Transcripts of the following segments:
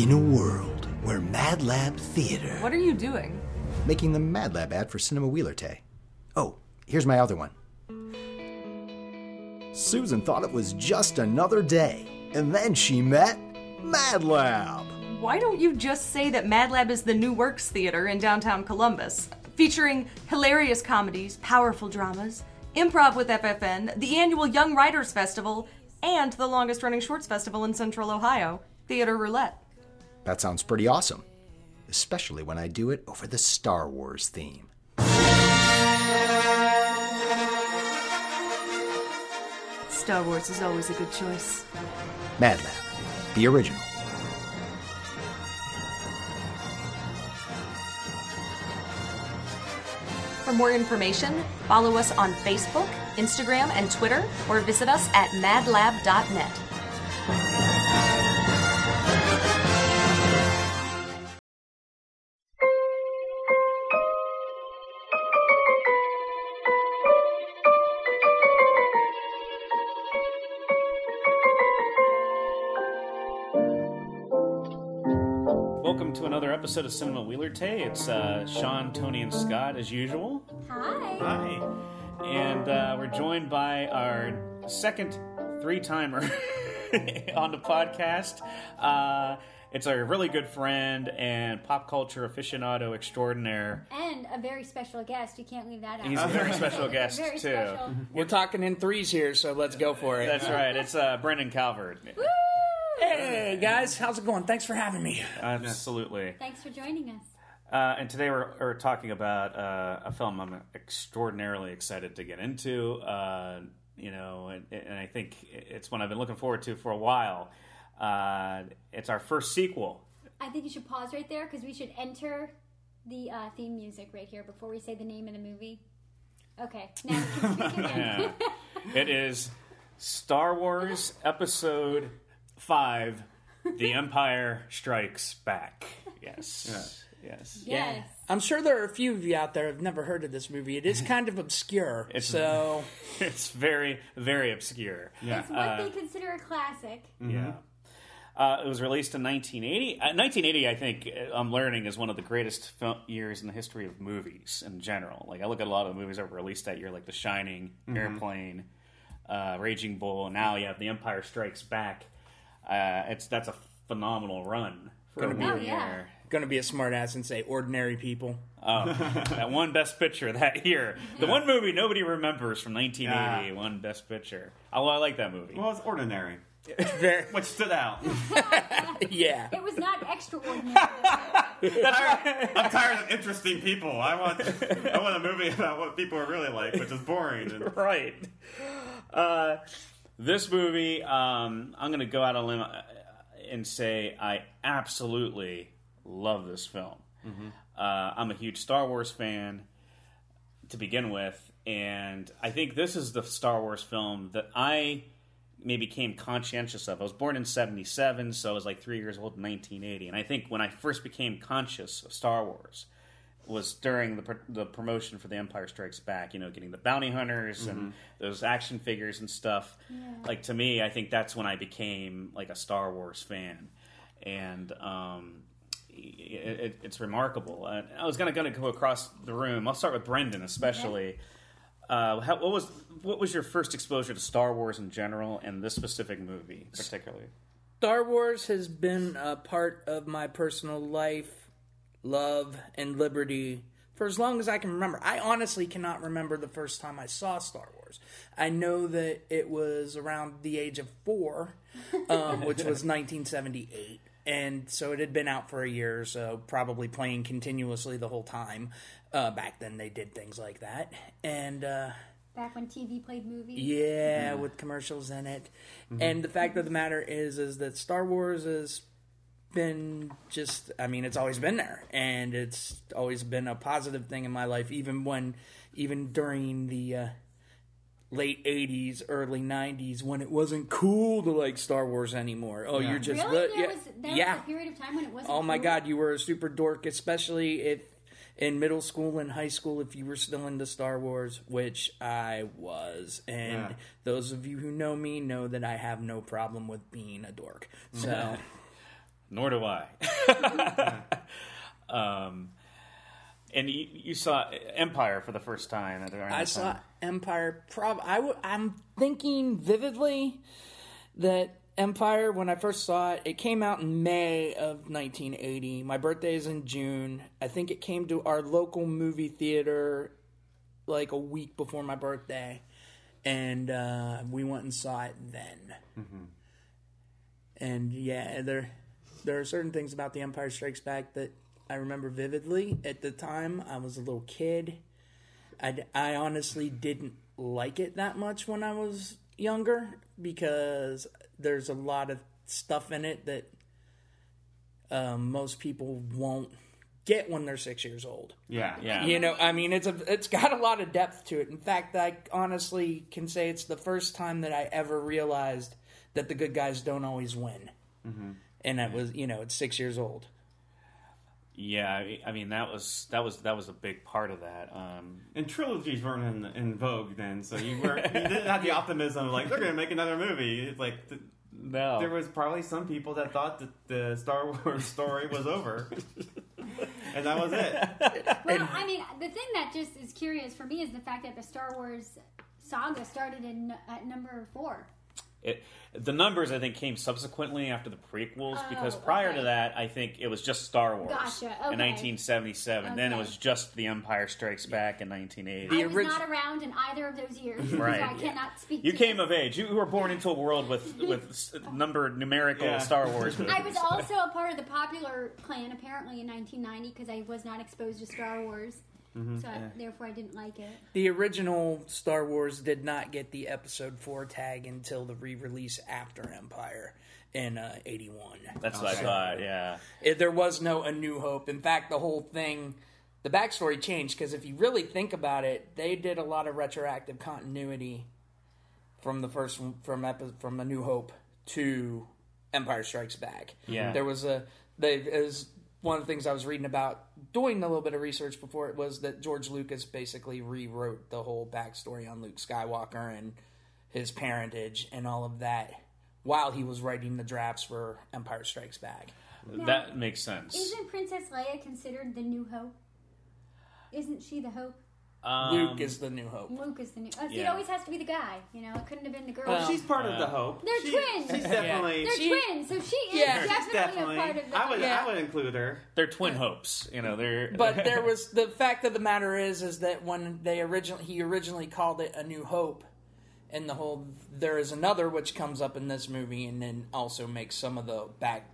In a world where Mad Lab Theater. What are you doing? Making the Mad Lab ad for Cinema Wheeler Tay. Oh, here's my other one. Susan thought it was just another day, and then she met Mad Lab. Why don't you just say that Mad Lab is the New Works Theater in downtown Columbus, featuring hilarious comedies, powerful dramas, improv with FFN, the annual Young Writers Festival, and the longest running shorts festival in central Ohio, Theater Roulette. That sounds pretty awesome, especially when I do it over the Star Wars theme. Star Wars is always a good choice. Mad Lab, the original. For more information, follow us on Facebook, Instagram, and Twitter, or visit us at madlab.net. episode of Cinema Wheeler Tay. It's uh, Sean, Tony, and Scott as usual. Hi. Hi. And uh, we're joined by our second three timer on the podcast. Uh, it's our really good friend and pop culture aficionado extraordinaire. And a very special guest. You can't leave that out. He's a very special guest, Very too. special. We're talking in threes here, so let's go for it. That's right. It's uh, Brendan Calvert. Woo! Hey guys, how's it going? Thanks for having me. Absolutely. Thanks for joining us. Uh, and today we're, we're talking about uh, a film I'm extraordinarily excited to get into. Uh, you know, and, and I think it's one I've been looking forward to for a while. Uh, it's our first sequel. I think you should pause right there because we should enter the uh, theme music right here before we say the name of the movie. Okay, now speak again. It is Star Wars Episode Five: The Empire Strikes Back. Yes, yes. yes. I'm sure there are a few of you out there who've never heard of this movie. It is kind of obscure, so It's very, very obscure. It's what they consider a classic. Yeah. Uh, it was released in 1980. Uh, 1980, I think, uh, I'm learning, is one of the greatest fil- years in the history of movies in general. Like, I look at a lot of the movies that were released that year, like The Shining, Airplane, uh, Raging Bull, and now you have The Empire Strikes Back. Uh, it's That's a phenomenal run for Gonna a be- one Oh, yeah. year. gonna be a smartass and say ordinary people. Oh, that one Best Picture that year. The one movie nobody remembers from 1980 won Best Picture. Oh, I like that movie. Well, it's ordinary. Very, What stood out? yeah. It was not extraordinary. I'm tired of interesting people. I want I want a movie about what people are really like, which is boring. And, right. Uh, this movie, um, I'm going to go out on a limb uh, and say I absolutely love this film. Uh, I'm a huge Star Wars fan to begin with, and I think this is the Star Wars film that I maybe became conscientious of. I was born in 77, so I was like three years old in 1980. And I think when I first became conscious of Star Wars was during the, pr- the promotion for The Empire Strikes Back, you know, getting the bounty hunters and those action figures and stuff. Like, to me, I think that's when I became like a Star Wars fan. And, um, it, it, it's remarkable. Uh, I was going to gonna go across the room. I'll start with Brendan, especially. Uh, how, what was what was your first exposure to Star Wars in general, and this specific movie particularly? Star Wars has been a part of my personal life, love, and liberty for as long as I can remember. I honestly cannot remember the first time I saw Star Wars. I know that it was around the age of four, um, which was 1978. And so it had been out for a year or so, probably playing continuously the whole time. Uh, back then, they did things like that. And uh, Back when TV played movies. yeah, with commercials in it. And the fact of the matter is, is that Star Wars has been just, I mean, it's always been there, and it's always been a positive thing in my life. Even when, even during the uh, late '80s, early '90s, when it wasn't cool to like Star Wars anymore. Oh, you're just Really? but- yeah, was there yeah. was a period of time when it wasn't. Oh my cool? God, you were a super dork, especially if in middle school and high school if you were still into Star Wars, which I was. And Yeah. those of you who know me know that I have no problem with being a dork. So Nor do I. um, and you, you saw Empire for the first time. At around I that saw time. Empire. Prob. I w- I'm thinking vividly that Empire. When I first saw it, it came out in May of 1980. My birthday is in June. I think it came to our local movie theater like a week before my birthday, and uh, we went and saw it then. And yeah, there there are certain things about The Empire Strikes Back that I remember vividly. At the time, I was a little kid. I, I honestly didn't like it that much when I was younger because there's a lot of stuff in it that um, most people won't get when they're six years old. Yeah, Yeah. You know, I mean, it's a it's got a lot of depth to it. In fact, I honestly can say it's the first time that I ever realized that the good guys don't always win. And that was, you know, it's six years old. Yeah, I I mean that was that was that was a big part of that. Um, And trilogies weren't in, in vogue then, so you weren't you didn't have the optimism of like they're going to make another movie. It's like th- no, there was probably some people that thought that the Star Wars story was over, and that was it. Well, I mean, the thing that just is curious for me is the fact that the Star Wars saga started in at number four. It, the numbers I think came subsequently after the prequels oh, because Oh, prior to that I think it was just Star Wars Gotcha, in okay. 1977. Then it was just The Empire Strikes Back in 1980. The I was not around in either of those years, Right. so I cannot speak. You to came this. of age. You were born into a world with with s- numbered numerical Yeah. Star Wars movies. I was also a part of the popular clan apparently in 1990 because I was not exposed to Star Wars, Mm-hmm. so I, therefore I didn't like it. The original Star Wars did not get the Episode Four tag until the re-release after Empire in uh, '81. That's what I thought. Yeah. It- there was no A New Hope. In fact, the whole thing, the backstory changed because if you really think about it, they did a lot of retroactive continuity from the first from epi- from A New Hope to Empire Strikes Back. Yeah. there was a they is one of the things I was reading about doing a little bit of research before it was that George Lucas basically rewrote the whole backstory on Luke Skywalker and his parentage and all of that while he was writing the drafts for Empire Strikes Back. That makes sense. Isn't Princess Leia considered the new hope? Isn't she the hope? Um, Luke is the new hope. Luke is the new. Oh, see, it Yeah. always has to be the guy. You know, it couldn't have been the girl. Well, She's part of the hope. They're She- twins. She's definitely. They're she- twins, so she is Yeah. she's definitely, definitely. a part of the. I would. Yeah. I would include her. They're twin hopes. You know, they're. But there was the fact of the matter is is that when they originally he originally called it a new hope and the whole there is another which comes up in this movie and then also makes some of the back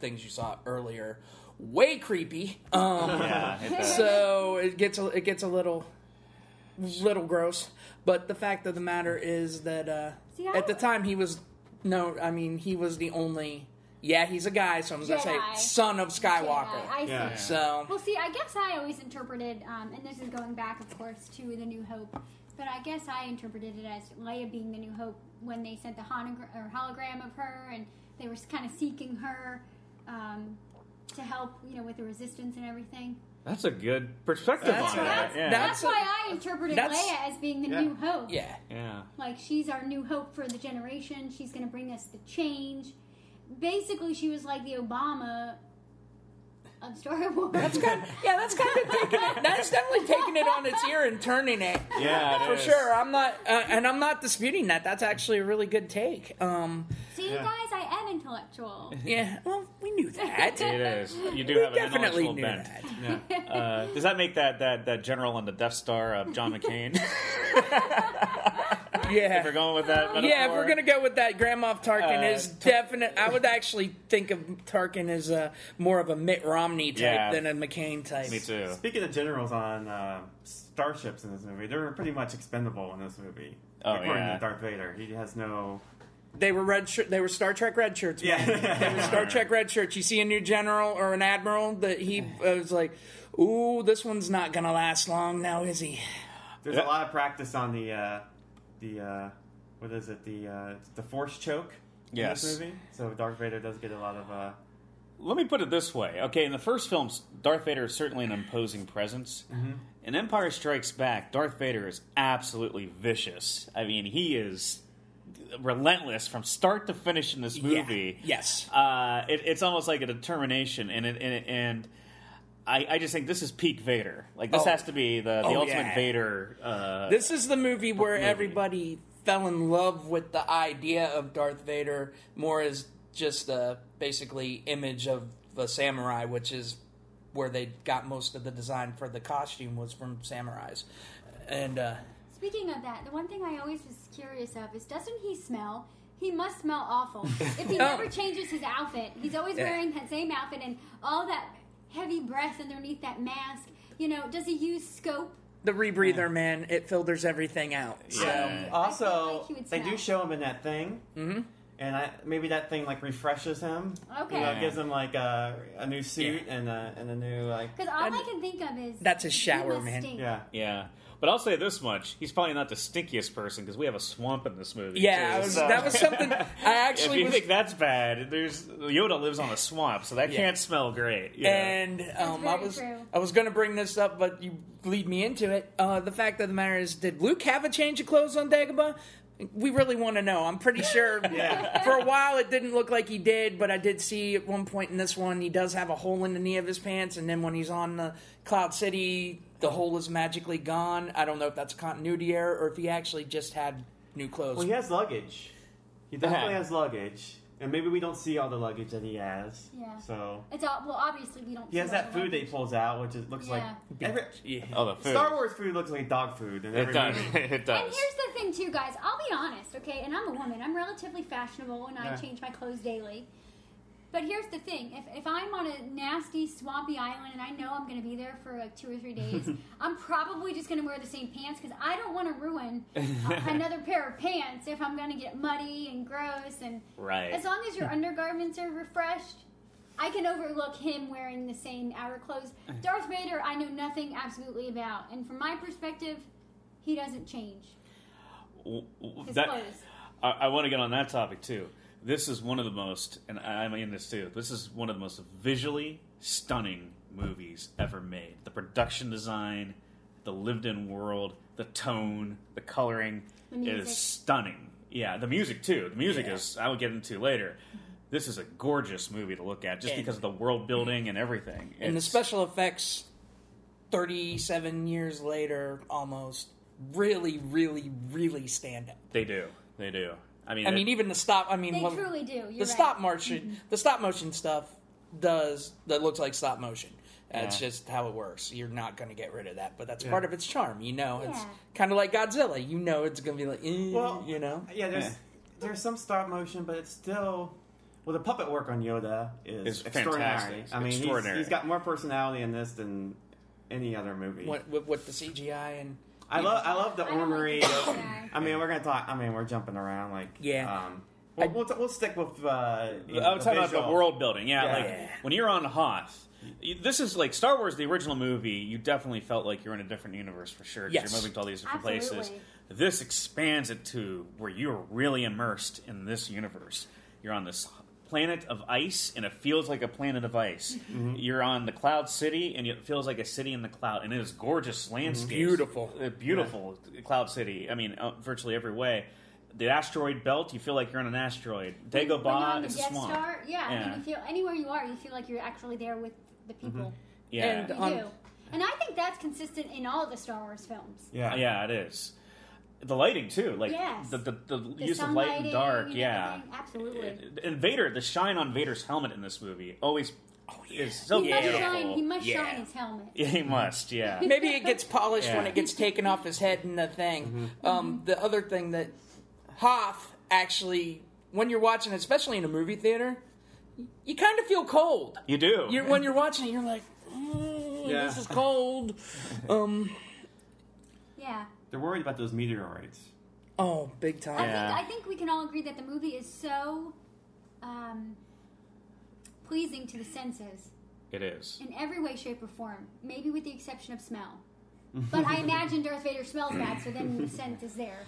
things you saw earlier way creepy. Um yeah, it does. so it gets a, it gets a little little gross but the fact of the matter is that uh See, I at the time he was no i mean he was the only yeah he's a guy so i'm gonna say Jedi. son of skywalker I see. Yeah. so Well, see, I guess I always interpreted, um, and this is going back, of course, to the New Hope, but I guess I interpreted it as Leia being the New Hope when they sent the hologram, or hologram of her, and they were kind of seeking her um, to help, you know, with the resistance and everything. That's a good perspective That's on right. that. Yeah. That's, That's a- why I interpreted that's- Leia as being the Yeah. New Hope. yeah yeah. Like she's our new hope for the generation. She's going to bring us the change. Basically, she was like the Obama of Star Wars. That's kind yeah, that's kind of taking it. That's definitely taking it on its ear and turning it. Yeah, it for is. sure. I'm not, uh, and I'm not disputing that. That's actually a really good take. Um, See, you Yeah. guys, I am intellectual. yeah, well, we knew that. It is. You do we have an definitely intellectual knew bent. that. Uh, does that make that, that, that general on the Death Star of John McCain? Yeah. if we're going with that metaphor? Yeah, if we're gonna go with that, Grand Moff Tarkin Uh, is definite. I would actually think of Tarkin as a more of a Mitt Romney type Yeah. than a McCain type. Me too. Speaking of generals on uh, starships in this movie, they're pretty much expendable in this movie. Oh, according yeah. to Darth Vader, he has no. They were red. Shirt, they were Star Trek red shirts. Man. Yeah. they were Star Trek red shirts. You see a new general or an admiral that he uh, was like, "Ooh, this one's not gonna last long now, is he?" There's Yeah. a lot of practice on the uh, the uh, what is it the uh, the force choke. Yes. In this movie, so Darth Vader does get a lot of. Uh, Let me put it this way. Okay, in the first films, Darth Vader is certainly an imposing presence. In Empire Strikes Back, Darth Vader is absolutely vicious. I mean, he is relentless from start to finish in this movie. Yeah. Yes. uh, it, it's almost like a determination, and it, and, it, and I, I just think this is peak Vader. Like this Oh. has to be the, the Oh, ultimate yeah. Vader. Uh, This is the movie where movie. everybody fell in love with the idea of Darth Vader more as just a basically image of the samurai, which is where they got most of the design for the costume was from samurais. And uh, Speaking of that, the one thing I always was curious of is doesn't he smell? He must smell awful. If he never changes his outfit, he's always Yeah. wearing that same outfit and all that heavy breath underneath that mask. You know, does he use scope? the rebreather man, it filters everything out. So Yeah. Also, like he would they do show him in that thing, mm-hmm. And I, maybe that thing like refreshes him. Okay. you know, Yeah. gives him like a, a new suit and a and a new like. Because all I can think of is That's a shower, man. stink. Yeah, yeah, but I'll say this much: he's probably not the stinkiest person because we have a swamp in this movie. yeah, too, was, so- that was something I actually. If actually you was think that's bad, there's Yoda lives on a swamp, so that Yeah. can't smell great. you know? And um, I was true. I was going to bring this up, but you lead me into it. Uh, the fact of the matter is, did Luke have a change of clothes on Dagobah? We really want to know. I'm pretty sure. Yeah. For a while, it didn't look like he did, but I did see at one point in this one he does have a hole in the knee of his pants, and then when he's on the Cloud City, the hole is magically gone. I don't know if that's a continuity error or if he actually just had new clothes. well, he has luggage. He definitely Yeah. has luggage, and maybe we don't see all the luggage that he has. Yeah. So It's all well. Obviously, we don't. he has all that the food that he luggage. pulls out, which is, looks Yeah. like every, yeah. oh, the food. Star Wars food looks like dog food. In It every does. movie. it And does. here's the thing, too, guys. I'll be honest, okay? And I'm a woman. I'm relatively fashionable, and I Yeah. change my clothes daily. But here's the thing: if, if I'm on a nasty, swampy island and I know I'm going to be there for like two or three days, I'm probably just going to wear the same pants because I don't want to ruin another pair of pants if I'm going to get muddy and gross. And Right. as long as your undergarments are refreshed, I can overlook him wearing the same outer clothes. Darth Vader, I know nothing absolutely about, and from my perspective, he doesn't change. His that- clothes. I, I want to get on that topic too. This is one of the most, and I- I'm in this too. This is one of the most visually stunning movies ever made. The production design, the lived-in world, the tone, the coloring The is stunning. Yeah, the music too. The music Yeah. is. I will get into later. Mm-hmm. This is a gorgeous movie to look at, just And- because of the world building and everything. and the special effects 37 years later almost really really really stand out they do, they do. I mean, i it- mean even the stop i mean They well, truly do. You're the right. stop motion the stop motion stuff does that looks like stop motion that's Yeah. just how it works you're not going to get rid of that but that's part of its charm you know it's kind of like godzilla you know it's going to be like eh, Well, you know Yeah, there's Yeah. there's some stop motion, but it's still well. The puppet work on Yoda is It's extraordinary. fantastic. I mean, he's- He's got more personality in this than any other movie. what, with, with the cgi and I love I love the I ornery. the I mean, we're gonna talk. I mean, we're jumping around like Yeah. Um, we'll, we'll, we'll stick with. Uh, you know, I was the talking about the world building. Yeah, Yeah. like Yeah. when you're on Hoth, this is like Star Wars, the original movie. You definitely felt like you're in a different universe for sure. 'cause Yes. you're moving to all these different places. This expands it to where you're really immersed in this universe. You're on this planet of ice, and it feels like a planet of ice. Mm-hmm. You're on the Cloud City, and it feels like a city in the cloud, and it is gorgeous landscapes, Beautiful. Uh, beautiful Cloud City. I mean, uh, virtually every way. The asteroid belt, you feel like you're on an asteroid. When you're Dagobah on the is a Death swamp. Star, yeah, I Yeah. mean, you feel anywhere you are, you feel like you're actually there with the people. Yeah, And- You On- do, and I think that's consistent in all the Star Wars films. Yeah, yeah, it is. The lighting too, like Yes. the the, the, The use of light and dark. and Yeah, absolutely. and Vader, the shine on Vader's helmet in this movie always is so he must beautiful. shine. He must Yeah. shine his helmet. Yeah, he must. Yeah, maybe it gets polished Yeah. when it gets taken off his head and the thing. Um, the other thing that Hoth actually, when you're watching, especially in a movie theater, you kind of feel cold. you do. You're, when you're watching it, you're like, mm, Yeah. this is cold. Um, Yeah. They're worried about those meteorites. oh, big time. Yeah. think I think we can all agree that the movie is so um, pleasing to the senses it is. in every way, shape, or form. Maybe with the exception of smell. But I imagine Darth Vader smells bad, so then the scent is there.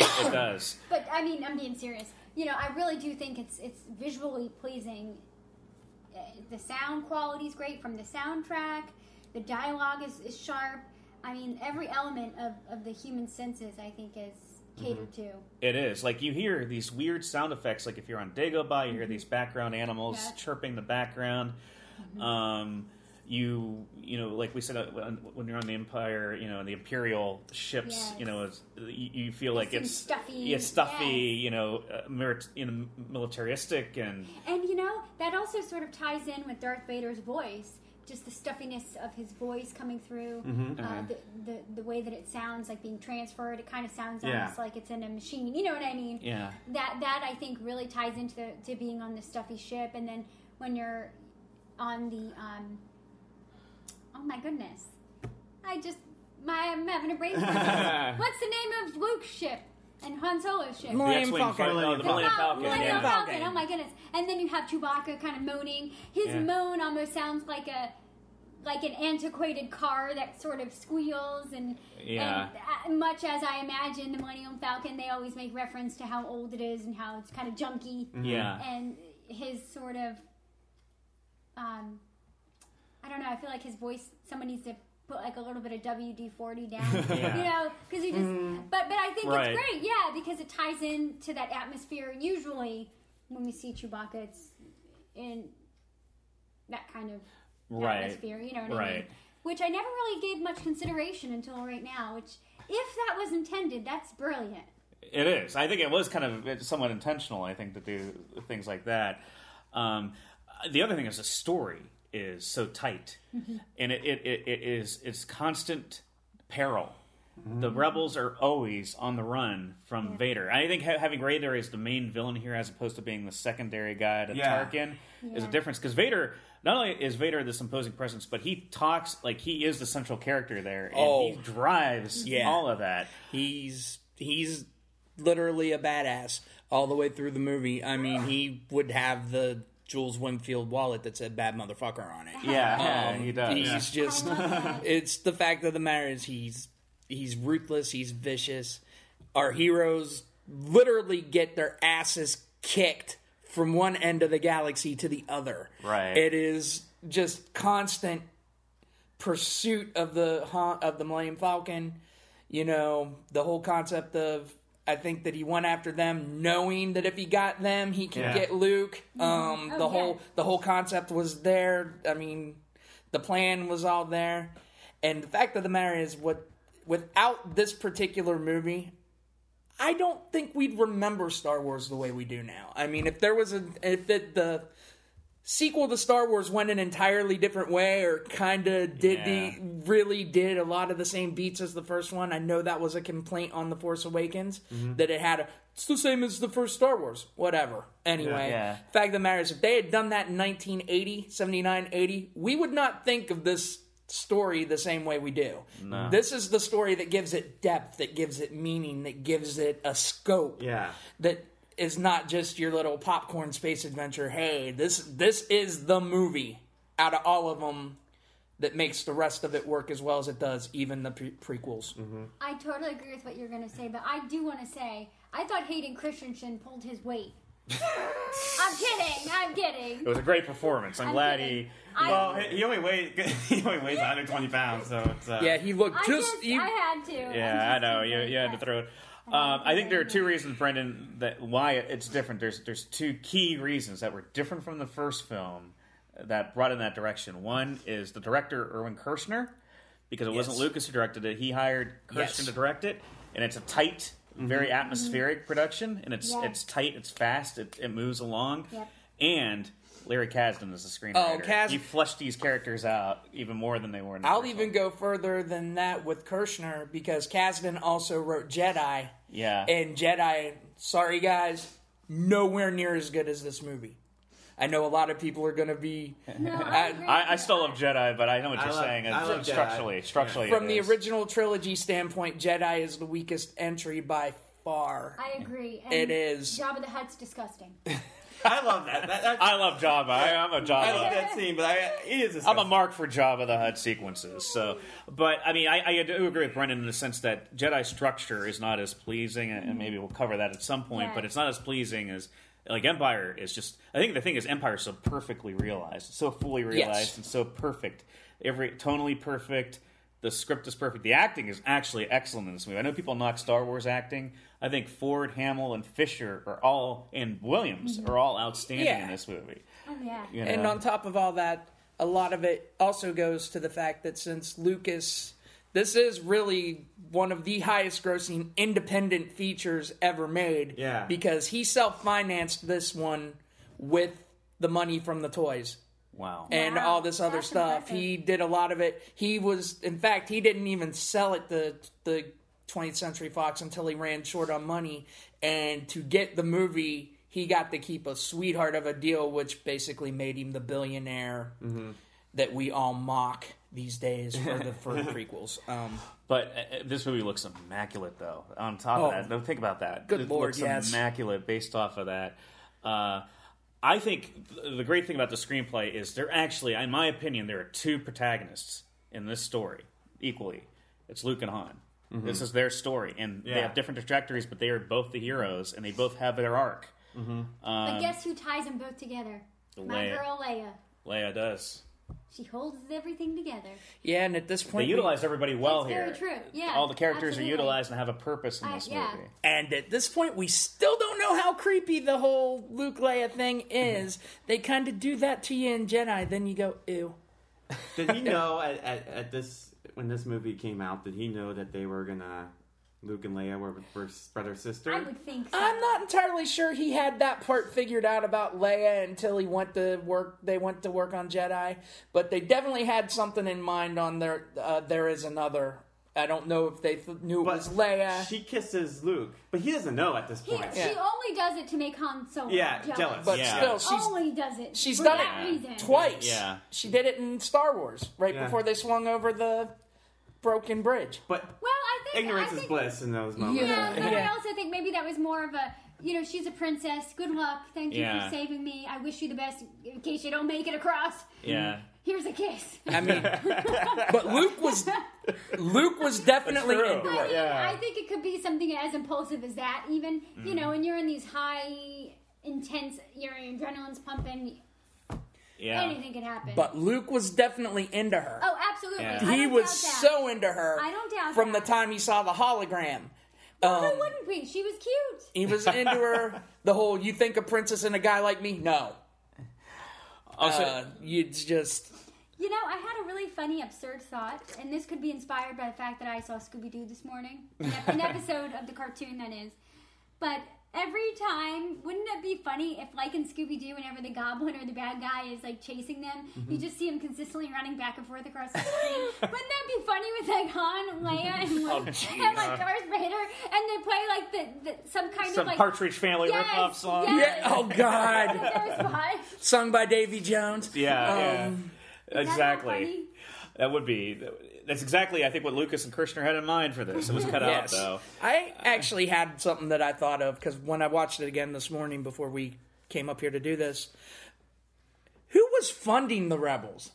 It does. But I mean, I'm being serious. You know, I really do think it's it's visually pleasing. Uh, The sound quality is great from the soundtrack. The dialogue is, is sharp. I mean, every element of, of the human senses, I think, is catered to. It is like you hear these weird sound effects. Like if you're on Dagobah, you hear these background animals Yeah. chirping the background. Um, you you know, like we said, uh, when you're on the Empire, you know, the Imperial ships, Yes. you know, it's, you, you feel like it's stuffy. Yeah, stuffy. Yes. You know, uh, merit, you know, militaristic and And you know, that also sort of ties in with Darth Vader's voice. Just the stuffiness of his voice coming through, Mm-hmm. uh, the, the the way that it sounds like being transferred. It kind of sounds Yeah. almost like it's in a machine. You know what I mean? yeah. That that I think really ties into the, to being on the stuffy ship. And then when you're on the um, oh my goodness, I just my I'm having a brain. fart. What's the name of Luke's ship and Han Solo's ship? Millennium X-Wing Falcon. fight- no, the Millennium Falcon. Millennium yeah. Falcon. Falcon. Oh my goodness! And then you have Chewbacca kind of moaning. His Yeah. moan almost sounds like a like an antiquated car that sort of squeals and Yeah. and uh, much as I imagine the Millennium Falcon, they always make reference to how old it is and how it's kind of junky Yeah. and his sort of um I don't know. I feel like his voice. Someone needs to put like a little bit of WD forty down. Yeah. You know, because he just. But but I think Right. it's great. Yeah, because it ties into that atmosphere. Usually, when we see Chewbacca, it's in that kind of Right. atmosphere. You know what I mean? Right. Which I never really gave much consideration until right now. Which, if that was intended, that's brilliant. It is. I think it was kind of somewhat intentional. I think to do things like that. Um, the other thing is the story is so tight, mm-hmm. and it, it, it, it is it's constant peril. The mm. rebels are always on the run from Vader. I think ha- having Vader as the main villain here, as opposed to being the secondary guy to Yeah. Tarkin, is a difference. Because Vader, not only is Vader this imposing presence, but he talks like he is the central character there, and Oh. he drives Yeah. all of that. He's he's literally a badass all the way through the movie. I mean, he would have the Jules Winnfield wallet that said "bad motherfucker" on it. Yeah, yeah, Um, he does. He's just. It's the fact of the matter is he's he's ruthless. He's vicious. Our heroes literally get their asses kicked from one end of the galaxy to the other. Right. It is just constant pursuit of the Han- of the Millennium Falcon. You know the whole concept of. I think that he went after them, knowing that if he got them, he could Yeah. get Luke. Um, Oh, the yeah. whole the whole concept was there. I mean, the plan was all there. And the fact of the matter is, what without this particular movie, I don't think we'd remember Star Wars the way we do now. I mean, if there was a if it, the sequel to Star Wars went an entirely different way, or kind of did Yeah. the really did a lot of the same beats as the first one. I know that was a complaint on the Force Awakens mm-hmm. that it had a. It's the same as the first Star Wars. Whatever. Anyway, Yeah. fact of the matter is, if they had done that in 1980, 79, 80, we would not think of this story the same way we do. This is the story that gives it depth, that gives it meaning, that gives it a scope Yeah. that is not just your little popcorn space adventure. Hey, this this is the movie out of all of them that makes the rest of it work as well as it does, even the pre- prequels. I totally agree with what you're going to say, but I do want to say I thought Hayden Christensen pulled his weight. I'm kidding. I'm kidding. It was a great performance. I'm, I'm glad kidding. he. I, Well, he he only weighed he only weighs 120 pounds, so it's uh, Yeah, he looked I just. just, he- I had to. Yeah, I know. You, you you had to throw it. Um, I think there are two reasons, Brendan, that why it's different. There's there's two key reasons that were different from the first film that brought in that direction. One is the director Irvin Kershner, because it wasn't Lucas who directed it. He hired Kershner Yes. to direct it, and it's a tight, very atmospheric production, and it's Yeah. it's tight, it's fast, it, it moves along, Yep. and. Larry Kasdan is the screenwriter. Oh, Kas- he fleshed these characters out even more than they were in the I'll first even one. go further than that with Kershner because Kasdan also wrote Jedi, Yeah. and Jedi. Sorry, guys, nowhere near as good as this movie. I know a lot of people are going to be No, I, I- I, I still love Jedi, but I know what I you're love- saying. I It's love Jedi. structurally, structurally, from it the is. original trilogy standpoint. Jedi is the weakest entry by far. I agree. And It is. Jabba the Hutt's disgusting. I love that. that that's, I love Jabba. I, I'm a I love that scene, but I, it is. I'm a mark for Jabba the Hutt sequences. So, but I mean, I, I do agree with Brendan in the sense that Jedi structure is not as pleasing, and maybe we'll cover that at some point. Yeah. But it's not as pleasing as like Empire is. Just I think the thing is Empire is so perfectly realized, so fully realized, Yes. and so perfect. Every tonally perfect, The script is perfect. The acting is actually excellent in this movie. I know people knock Star Wars acting. I think Ford, Hamill, and Fisher are all, and Williams mm-hmm. are all outstanding Yeah. in this movie. Oh yeah. You know? And on top of all that, a lot of it also goes to the fact that since Lucas, this is really one of the highest grossing independent features ever made. Yeah. Because he self financed this one with the money from the toys wow. and Wow, all this other that's stuff. impressive. He did a lot of it. He was, in fact, he didn't even sell it to the 20th Century Fox until he ran short on money. And to get the movie, he got to keep a sweetheart of a deal, which basically made him the billionaire that we all mock these days for the for prequels. Um, But uh, uh, this movie looks immaculate, though. On top Oh. of that, think about that. Good it Lord, looks yes. immaculate based off of that. Uh, I think the great thing about the screenplay is there actually, in my opinion, there are two protagonists in this story equally. It's Luke and Han. Mm-hmm. This is their story, and they have different trajectories, but they are both the heroes, and they both have their arc. Mm-hmm. Um, but guess who ties them both together? My Leia. girl Leia. Leia does. She holds everything together. yeah, and at this They point, we- utilize everybody well It's here. very true. Yeah, All the characters absolutely. are utilized and have a purpose in I- this yeah. movie. And at this point, we still don't know how creepy the whole Luke Leia thing mm-hmm. is. they kind of do that to you in Jedi, then you go, ew. Did he know at, at, at this when this movie came out? Did he know that they were gonna Luke and Leia were, were brother sister? I would think so. I'm not entirely sure he had that part figured out about Leia until he went to work. They went to work on Jedi, but they definitely had something in mind on their. Uh, there is another. I don't know if they th- knew it But was Leia, She kisses Luke, but he doesn't know at this He, point. She only does it to make Han Solo Yeah, jealous. jealous. but Yeah. still, she's only does it. she's for done that it reason. twice. Yeah. she did it in Star Wars right Yeah. before they swung over the broken bridge. But Well, I think ignorance I is bliss in those moments. Yeah, but I also think maybe that was more of a, you know, she's a princess. Good luck. Thank you Yeah. for saving me. I wish you the best in case you don't make it across. Yeah. Here's a kiss. I mean, but Luke was Luke was definitely That's true. into I, it. mean, I think it could be something as impulsive as that. Even you mm. know, when you're in these high, intense, your adrenaline's pumping. Yeah. Anything can happen. But Luke was definitely into her. oh, absolutely. Yeah. He was so into her. I don't doubt from that. the time he saw the hologram. Who Um, wouldn't be? She was cute. he was into her. The whole "you think a princess and a guy like me"? No, Also, uh, you just You know, I had a really funny, absurd thought, and this could be inspired by the fact that I saw Scooby Doo this morning, an episode of the cartoon that is. But every time, wouldn't it be funny if, like in Scooby Doo, whenever the goblin or the bad guy is like chasing them, you just see him consistently running back and forth across the screen? wouldn't that be funny with like Han, Leia, and like, and, like Darth Vader, and they play like the, the some kind some of like Partridge Family Yes, ripoff song. yes. yeah. Oh God, Their spot. sung by Davy Jones. Yeah, Um, yeah. Is that exactly. funny? That would be. That's exactly, I think, what Lucas and Kershner had in mind for this. It was cut out, though. I actually had something that I thought of because when I watched it again this morning before we came up here to do this, who was funding the rebels?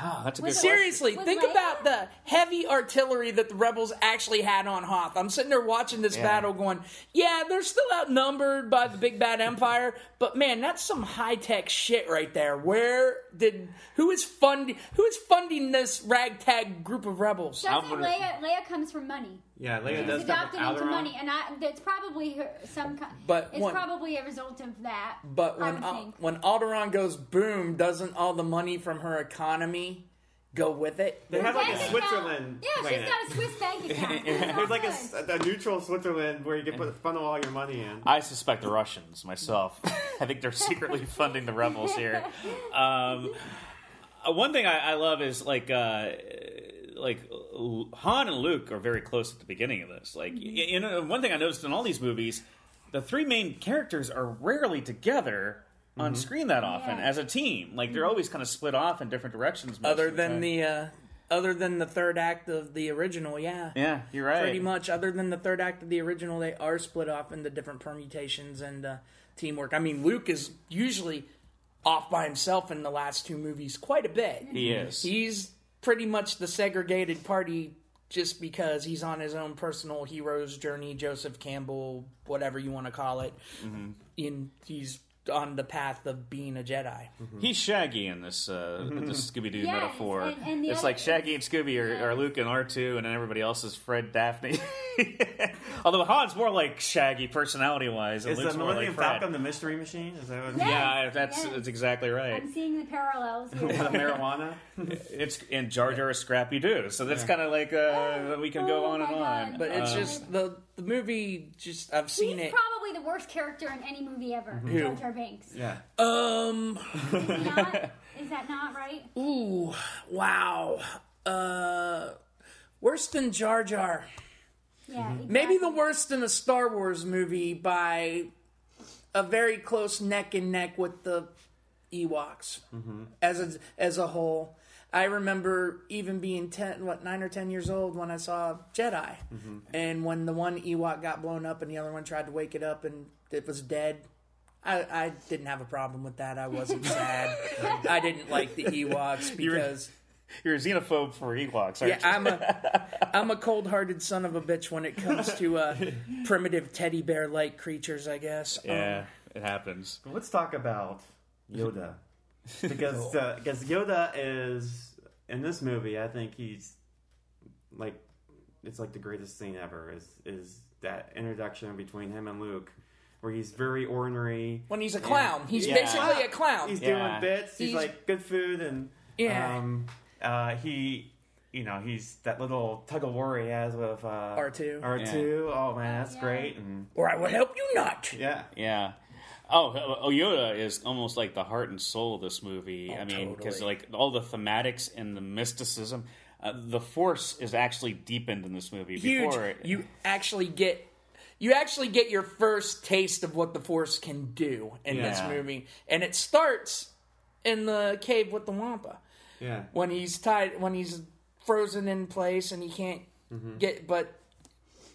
Oh, that's a good Was. Seriously, Was think Leia? about the heavy artillery that the rebels actually had on Hoth. I'm sitting there watching this Yeah. battle going, yeah, they're still outnumbered by the big bad empire, but man, that's some high tech shit right there. Where did who is funding who is funding this ragtag group of rebels? Doesn't gonna- Leia, Leia comes from money. Yeah, Leia She's does stuff with adopted into Alderaan. money, and I, that's probably her, some. ki- But it's one- probably a result of that. But I when would Al- think. when Alderaan goes boom, doesn't all the money from her economy go with it? They have like Bank a account. Switzerland Yeah, planet. she's got a Swiss bank account. It's There's like a, good. s- a neutral Switzerland where you can put funnel all your money in. I suspect the Russians myself. I think they're secretly funding the rebels here. Um, uh, one thing I, I love is like uh, like Han and Luke are very close at the beginning of this. Like, you know, one thing I noticed in all these movies, the three main characters are rarely together on screen that often Yeah. as a team. Like, they're always kind of split off in different directions. most Other of than time. the uh, other than the third act of the original, yeah. yeah, you're right. Pretty much, other than the third act of the original, they are split off into different permutations and uh, teamwork. I mean, Luke is usually off by himself in the last two movies quite a bit. He is. He's pretty much the segregated party just because he's on his own personal hero's journey, Joseph Campbell, whatever you want to call it. Mm-hmm. In he's on the path of being a Jedi. He's Shaggy in this uh, this Scooby Doo Yes, metaphor. and- and it's other- like Shaggy and Scooby are, are Luke and R two, and then everybody else is Fred, Daphne. Although Han's more like Shaggy personality wise, and Is Luke's the more like Millennium Fred. Falcon the mystery machine? Is that what? Yes, Yeah, that's yes. that's exactly right. I'm seeing the parallels here. The marijuana. It's and Jar Jar is Scrappy Doo, so that's kind of like uh, we can go Oh on and my on. But it's Um, just the the movie. Just I've seen He's it. probably the worst character in any movie ever. Mm-hmm. Jar Jar Binks. Yeah. Um. Is, he not? Is that not right? Ooh. Wow. Uh. Worse than Jar Jar. Yeah. Exactly. Maybe the worst in a Star Wars movie by a very close neck and neck with the Ewoks as a, as a whole. I remember even being ten, what nine or ten years old when I saw Jedi, and when the one Ewok got blown up and the other one tried to wake it up and it was dead. I, I didn't have a problem with that. I wasn't sad. I didn't like the Ewoks You were- because You're a xenophobe for Ewoks, aren't yeah, I'm a I'm a cold-hearted son of a bitch when it comes to uh, primitive teddy bear-like creatures. I guess. you? Yeah, it happens. But let's talk about Yoda because uh, because Yoda is in this movie. I think he's like it's like the greatest scene ever. Is is that introduction between him and Luke, where he's very ornery. When he's a clown, he's Yeah. basically a clown. He's Yeah. doing bits. He's, He's- like good food and Yeah. Um, uh, he. You know, he's that little tug of war he has with uh, R2. R2. Oh man, that's Yeah. great. And or I will help you not. yeah, Yeah. Oh, oh, Yoda is almost like the heart and soul of this movie. I mean, because totally. like all the thematics and the mysticism, uh, the Force is actually deepened in this movie. Huge. Before it, You actually get. You actually get your first taste of what the Force can do in this movie, and it starts in the cave with the Wampa. yeah. when he's tied when he's frozen in place and he can't Mm-hmm. get but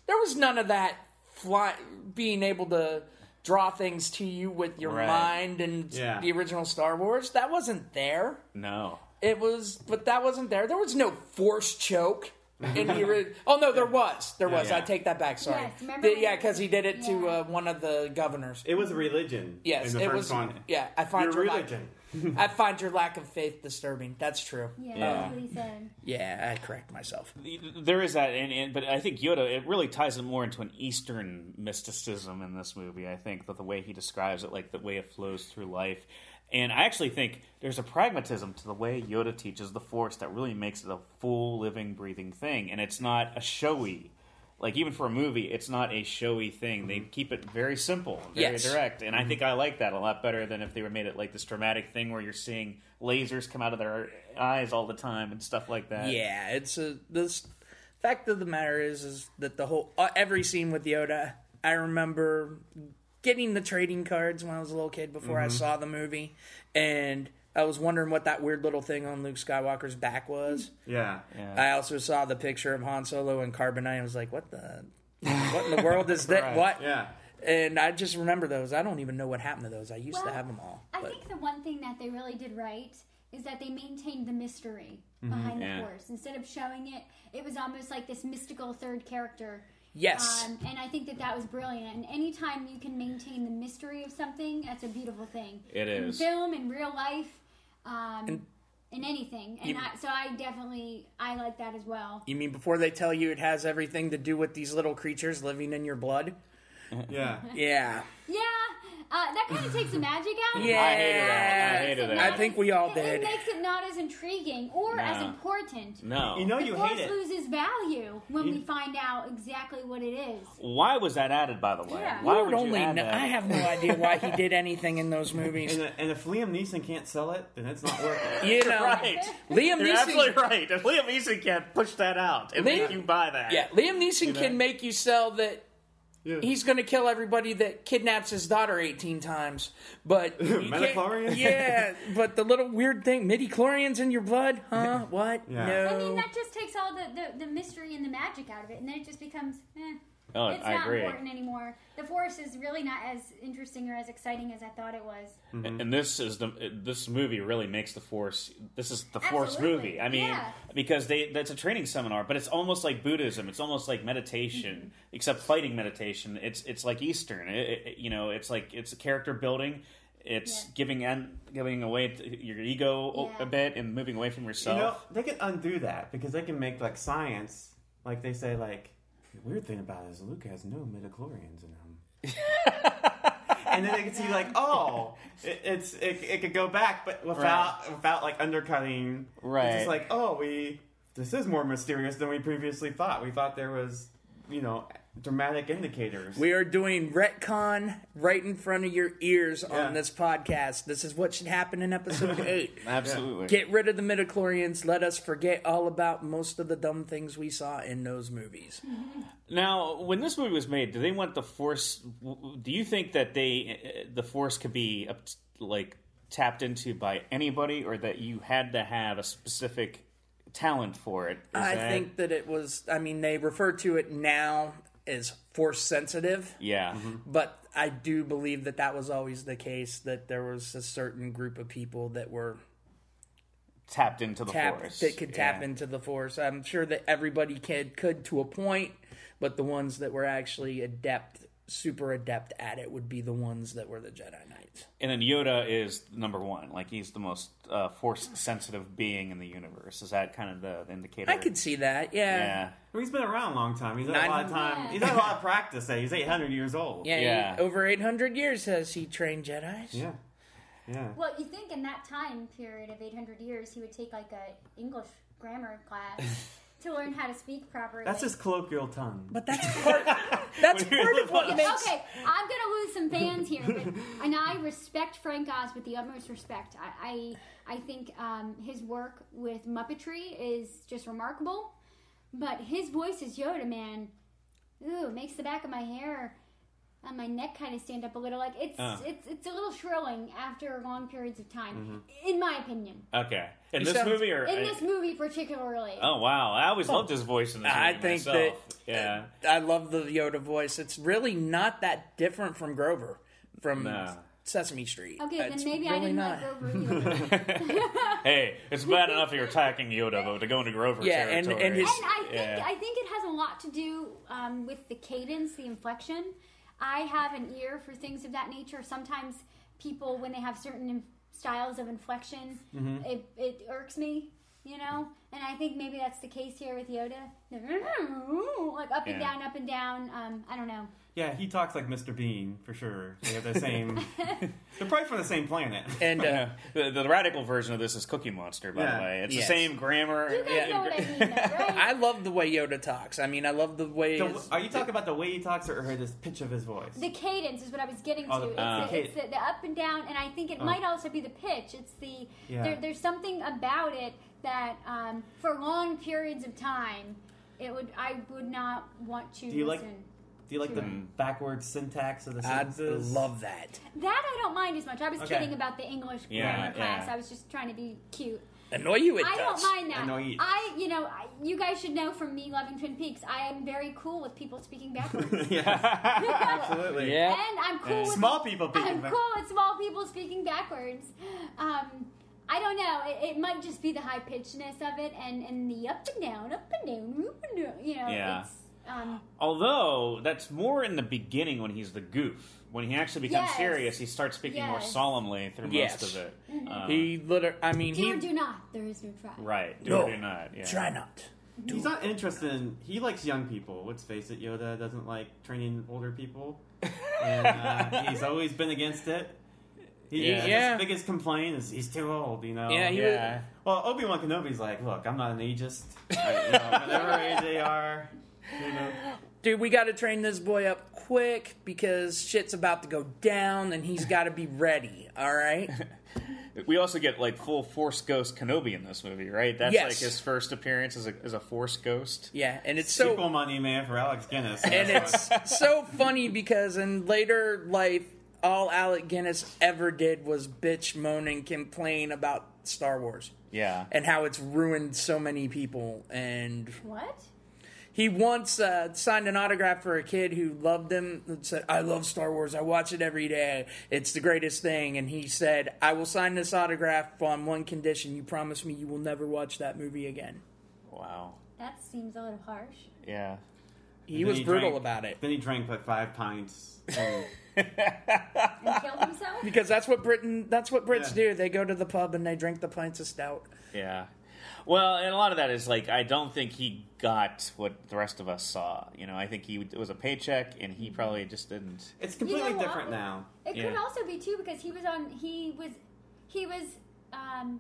there was none of that fly being able to draw things to you with your Right. mind and Yeah. the original Star Wars that wasn't there no. it was but that wasn't there there was no force choke in the ori- oh no there was there was Yeah. I take that back sorry Yes, The- yeah because he did it to uh, one of the governors It was a religion. yes in the it first was one. yeah I find Your your religion. lack, I find your lack of faith disturbing that's true Yeah, Yeah. that's what he said. yeah I correct myself There is that, and, and but I think Yoda it really ties it more into an Eastern mysticism in this movie. I think that the way he describes it, like the way it flows through life, and I actually think there's a pragmatism to the way Yoda teaches the Force that really makes it a full, living, breathing thing, and it's not a showy. Like even for a movie, it's not a showy thing. They mm-hmm. keep it very simple, very Yes. direct, and I mm-hmm. think I like that a lot better than if they were made it like this dramatic thing where you're seeing lasers come out of their eyes all the time and stuff like that. Yeah, it's a this fact of the matter is is that the whole uh, every scene with Yoda, I remember getting the trading cards when I was a little kid before I mm-hmm. saw the movie, and I was wondering what that weird little thing on Luke Skywalker's back was. Yeah. Yeah. I also saw the picture of Han Solo and Carbonite. I was like, what the. What in the world is that? Right. What? Yeah. And I just remember those. I don't even know what happened to those. I used to have them all. I think the one thing that they really did right is that they maintained the mystery behind the Yeah. Force. Instead of showing it, it was almost like this mystical third character. yes. Um, and I think that that was brilliant. And anytime you can maintain the mystery of something, that's a beautiful thing. It is. In film, in real life, um, in anything. And I, so I definitely, I like that as well. you mean before they tell you it has everything to do with these little creatures living in your blood? Yeah. Yeah. Yeah, uh, that kind of takes the magic out. of it. Yeah. I hated that. I hated it that. I think we all as- did. It makes it not as intriguing or as No. important. No. You know The you Force hate it. loses value when we find out exactly what it is. Why was that added, by the way? Yeah. Why You would would you only add know, that? I have no idea why he did anything in those movies. And, and if Liam Neeson can't sell it, then it's not worth it. You know, right. Liam You're Neeson. absolutely right. If Liam Neeson can't push that out and Liam- make you buy that, Yeah, Liam Neeson know? can make you sell that Yeah. he's going to kill everybody that kidnaps his daughter 18 times. But you? Yeah, but the little weird thing, midichlorians in your blood? Huh? What? Yeah. No. I mean, that just takes all the, the, the mystery and the magic out of it, and then it just becomes, eh. Oh, it's I not agree. important anymore. The Force is really not as interesting or as exciting as I thought it was. And and this is the this movie really makes the Force. This is the Force Absolutely. movie. I mean, Yeah. because they that's a training seminar, but it's almost like Buddhism. It's almost like meditation, Mm-hmm. except fighting meditation. It's it's like Eastern. It, it- you know, it's like it's a character building. It's Yeah. giving en- giving away t- your ego a- Yeah. a bit and moving away from yourself. You yourself. know, they can undo that because they can make like science, like they say, like the weird thing about it is Luke has no midichlorians in him. and then they can see like, oh, it, it's it, it could go back, but without without like undercutting. It's Right. just like, oh, we this is more mysterious than we previously thought. We thought there was, you know, dramatic indicators. We are doing retcon right in front of your ears Yeah. on this podcast. This is what should happen in episode 8. Absolutely. Get rid of the midichlorians. Let us forget all about most of the dumb things we saw in those movies. Now, when this movie was made, do they want the force? Do you think that they uh, the force could be like tapped into by anybody, or that you had to have a specific talent for it? Is I that- think that it was, I mean, they refer to it now as force sensitive, Yeah. Mm-hmm. but I do believe that that was always the case, that there was a certain group of people that were Tapped into the tap force. that could tap Yeah. into the force. I'm sure that everybody could could to a point, but the ones that were actually adept, super adept at it, would be the ones that were the Jedi Knights. And then Yoda is number one. Like he's the most uh, force sensitive being in the universe. Is that kind of the, the indicator? I could see that. Yeah. Yeah. Well, he's been around a long time. He's had a lot of 900 time. He's had a lot of practice. eh? He's eight hundred years old. Yeah, he- over 800 years has he trained Jedi's. yeah, yeah. Well, you think in that time period of 800 years, he would take like a English grammar class to learn how to speak properly. That's his colloquial tongue. But that's part. that's part of what makes. Okay, I'm gonna lose some fans here, but and I respect Frank Oz with the utmost respect. I I, I think um, his work with Muppetry is just remarkable, but his voice as Yoda, man, ooh, it makes the back of my hair on my neck kind of stand up a little. Like it's Uh. it's it's a little shrilling after long periods of time, in my opinion. Okay. In He this sounds- movie, or In this movie, particularly. oh wow, I always loved his voice in this. I think myself. that yeah. I love the Yoda voice. It's really not that different from Grover from No. Sesame Street. Okay, It's then maybe I really didn't not. like Grover either. Hey, it's bad enough you're attacking Yoda, but to go into Grover Yeah, and- territory. and his- And I think Yeah. I think it has a lot to do um, with the cadence, the inflection. I have an ear for things of that nature. Sometimes people, when they have certain styles of inflection, Mm-hmm. it, it irks me, you know. And I think maybe that's the case here with Yoda, like up and Yeah. down, up and down. Um, I don't know. Yeah, he talks like Mr. Bean for sure. They have the same. they're probably from the same planet. And uh, The, the radical version of this is Cookie Monster, by Yeah. the way. It's Yes. the same grammar. You guys know what I mean, though, right? I love the way Yoda talks. I mean, I love the way. So, his- are you talking about the way he talks or the pitch of his voice? The cadence is what I was getting to. Oh, the- it's, uh, the, it's the, the up and down, and I think it Oh. might also be the pitch. It's the Yeah. there, there's something about it that um, for long periods of time, it would I would not want to Do you like- Do you like the backwards syntax of the sentences? I sentences? love that. that I don't mind as much. I was Okay. kidding about the English Yeah, grammar class. yeah. I was just trying to be cute. Annoy you, it I does. don't mind that. Annoy- you. I, you know, I, you guys should know from me loving Twin Peaks, I am very cool with people speaking backwards. yeah, absolutely. Yeah. And I'm cool with Small people I'm speaking back- cool with small people speaking backwards. Um, I don't know. It, it might just be the high pitchedness of it and, and the up and down, up and down, up and down. You know, Yeah. it's um, Although that's more in the beginning when he's the goof. When he actually becomes Yes. serious, he starts speaking more solemnly through Yes. most of it. Uh, He literally. I mean, do he or do not. There is no try. right. Do No. or do not. Yeah. try not. He's not interested in. He likes young people. Let's face it, Yoda doesn't like training older people, and uh, he's always been against it. He, Yeah. Yeah. His biggest complaint is he's too old. You know. Yeah, he Yeah. Well, Obi Wan Kenobi's like, look, I'm not an ageist. I, you know, whatever age they are, you know. Dude, we got to train this boy up quick because shit's about to go down, and he's got to be ready. All right. We also get like full Force Ghost Kenobi in this movie, right? That's Yes. like his first appearance as a, as a Force Ghost. Yeah, and it's Sequel so money, man, for Alec Guinness. and it's so funny because in later life, all Alec Guinness ever did was bitch, moan, and complain about Star Wars Yeah. and how it's ruined so many people. And What? he once uh, signed an autograph for a kid who loved him and said, I love Star Wars. I watch it every day. It's the greatest thing. And he said, I will sign this autograph on one condition. You promise me you will never watch that movie again. Wow. That seems a little harsh. Yeah. He Then was brutal drank- about it. Then he drank like five pints. And And killed himself? because that's what Britain that's what Brits Yeah. do. They go to the pub and they drink the pints of stout. Yeah. Well, and a lot of that is like I don't think he got what the rest of us saw. You know, I think he it was a paycheck, and he probably just didn't. It's completely You know what? different now. It Yeah. could also be too because he was on. He was. He was um,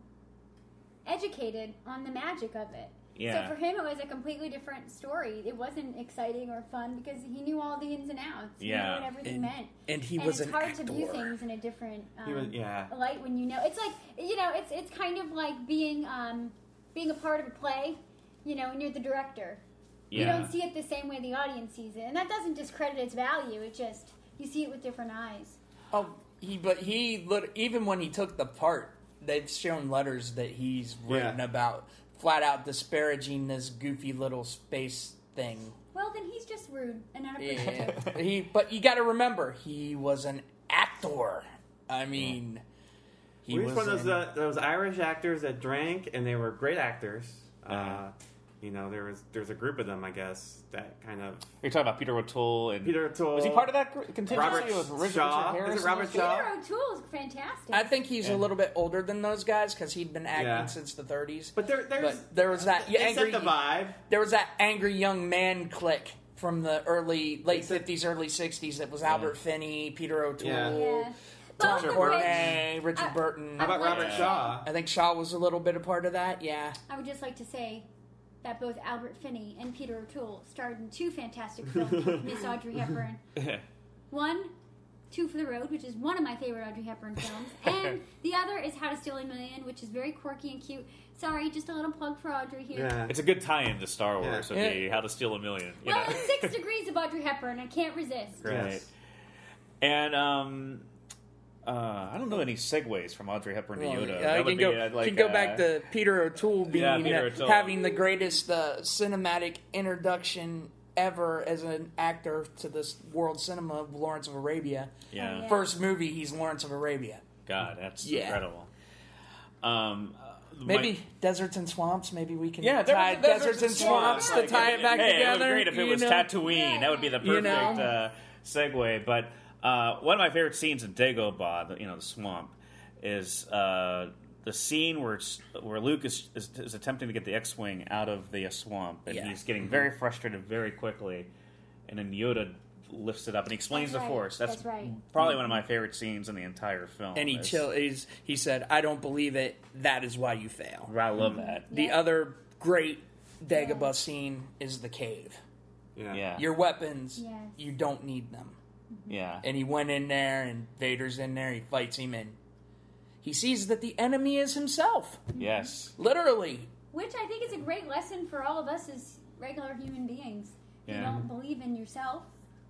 educated on the magic of it. Yeah. So for him, it was a completely different story. It wasn't exciting or fun because he knew all the ins and outs. He Yeah. knew what everything And- meant. and he and was it's an hard to view things in a different um, was, yeah. light when you know. It's like you know. It's it's kind of like being um, being a part of a play. You know, when you're the director. Yeah. You don't see it the same way the audience sees it, and that doesn't discredit its value. It just you see it with different eyes. Oh, he but he lit- even when he took the part, they've shown letters that he's written Yeah. about flat out disparaging this goofy little space thing. Well, then he's just rude and unappreciative. Yeah. he but you got to remember he was an actor. I mean, he He was was one of in- those, uh, those Irish actors that drank, and they were great actors. Uh, you know, there was there's a group of them, I guess, that kind of You're talking about Peter O'Toole and Peter O'Toole. Was he part of that gr- contingency? Robert was Richard Shaw. Is it Robert Shaw? Peter O'Toole is fantastic. I think he's Yeah. a little bit older than those guys because he'd been acting Yeah. since the 30s. But there, there's But there was that they angry set the vibe. there was that angry young man clique from the early late They said- 50s early 60s that was Albert Finney, Peter O'Toole, Yeah. yeah. Tom Both of Courtenay, Richard I- Burton. How about Robert to- Shaw? I think Shaw was a little bit a part of that. Yeah. I would just like to say that both Albert Finney and Peter O'Toole starred in two fantastic films with Miss Audrey Hepburn. One, Two for the Road, which is one of my favorite Audrey Hepburn films, and the other is How to Steal a Million, which is very quirky and cute. Sorry, just a little plug for Audrey here. Yeah. It's a good tie-in to Star Wars Yeah. of the How to Steal a Million. You Well, know? it's six degrees of Audrey Hepburn. I can't resist. Right. Yes. And um, uh, I don't know any segues from Audrey Hepburn to Well, Yoda. yeah, That I would can be, go, uh, like, can go uh, back to Peter O'Toole being Yeah, Peter uh, O'Toole. having the greatest uh, cinematic introduction ever as an actor to this world cinema of Lawrence of Arabia. Yeah. Yeah. First movie, he's Lawrence of Arabia. God, that's Yeah. incredible. Um, uh, Maybe my- deserts and swamps. Maybe we can Yeah, tie was- there was deserts and some swamps to Like, tie it back hey, together. It would be great if it was know? Tatooine. That would be the perfect You know? uh, segue. But uh, one of my favorite scenes in Dagobah, the, you know, the swamp, is uh, the scene where it's, where Luke is, is, is attempting to get the X-wing out of the uh, swamp, and Yeah. he's getting very frustrated very quickly, and then Yoda lifts it up and he explains That's the right. Force. That's, That's right. probably one of my favorite scenes in the entire film. And he It's- chill. He's, he said, "I don't believe it. That is why you fail." I love that. The other great Dagobah scene is the cave. Yeah. Yeah, Your weapons, Yes. you don't need them. Yeah. And he went in there, and Vader's in there. He fights him, and he sees that the enemy is himself. yes. Literally. Which I think is a great lesson for all of us as regular human beings. If Yeah. you don't believe in yourself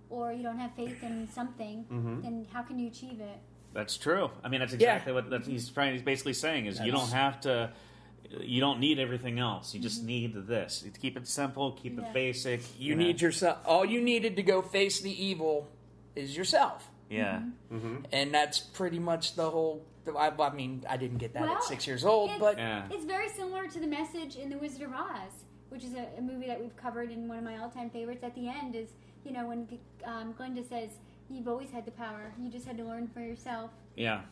or you don't have faith in something, Mm-hmm. then how can you achieve it? That's true. I mean, that's Yeah. exactly what that's, he's trying. He's basically saying is you don't have to. You don't need everything else. You just need this. You keep it simple. Keep Yeah. it basic. You know. need yourself. All you needed to go face the evil is yourself. Yeah. And that's pretty much the whole. I, I mean, I didn't get that Well, at six years old, It's, but Yeah. it's very similar to the message in The Wizard of Oz, which is a, a movie that we've covered in one of my all-time favorites. At the end is, you know, when um, Glinda says, "You've always had the power. You just had to learn for yourself." Yeah.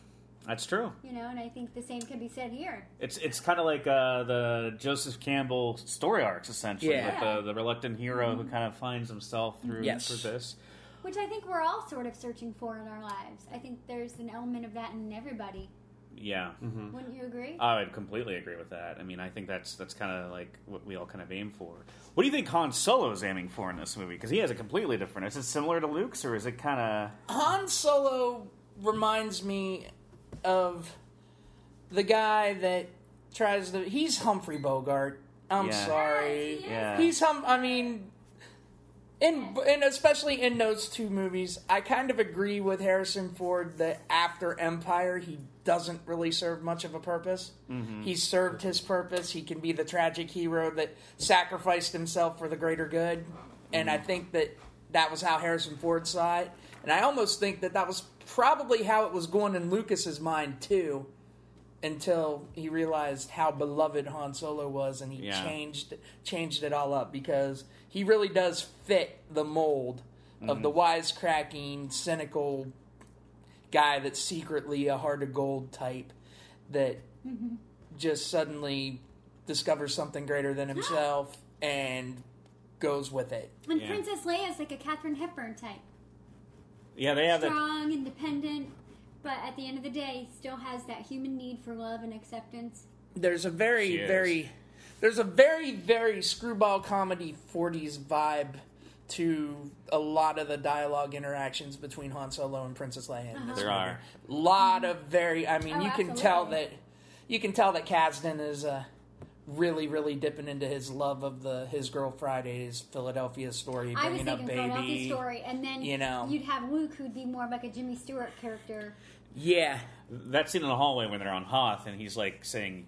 That's true. You know, and I think the same can be said here. It's it's kind of like uh, the Joseph Campbell story arcs, essentially, Yeah. with the, the reluctant hero who kind of finds himself through Yes. through this. Which I think we're all sort of searching for in our lives. I think there's an element of that in everybody. Yeah. Mm-hmm. Wouldn't you agree? I would completely agree with that. I mean, I think that's that's kind of like what we all kind of aim for. What do you think Han Solo is aiming for in this movie? Because he has a completely different. Is it similar to Luke's, or is it kind of? Han Solo reminds me of the guy that tries to. He's Humphrey Bogart. I'm Yeah. sorry. Yes, he is. Yeah. He's hum. I mean, in and especially in those two movies, I kind of agree with Harrison Ford that after Empire, he doesn't really serve much of a purpose. Mm-hmm. He served his purpose. He can be the tragic hero that sacrificed himself for the greater good, and I mm-hmm. think that that was how Harrison Ford saw it. And I almost think that that was probably how it was going in Lucas's mind too until he realized how beloved Han Solo was, and he Yeah. changed changed it all up because he really does fit the mold of the mhm. wisecracking, cynical guy that's secretly a heart of gold type that mm-hmm. just suddenly discovers something greater than himself and goes with it. And Yeah. Princess Leia is like a Katharine Hepburn type. Yeah, they have that. Strong, independent, but at the end of the day, still has that human need for love and acceptance. There's a very, very, there's a very, very screwball comedy 40s vibe to a lot of the dialogue interactions between Han Solo and Princess Leia. in this There movie. are. A lot of very. I mean, Oh, you can tell that you can tell that Kasdan is uh, really, really dipping into his love of the his girl Friday's Philadelphia story, I was bringing up baby. Philadelphia story, and then you know. you'd have Luke, who'd be more like a Jimmy Stewart character. Yeah, that scene in the hallway when they're on Hoth and he's like saying,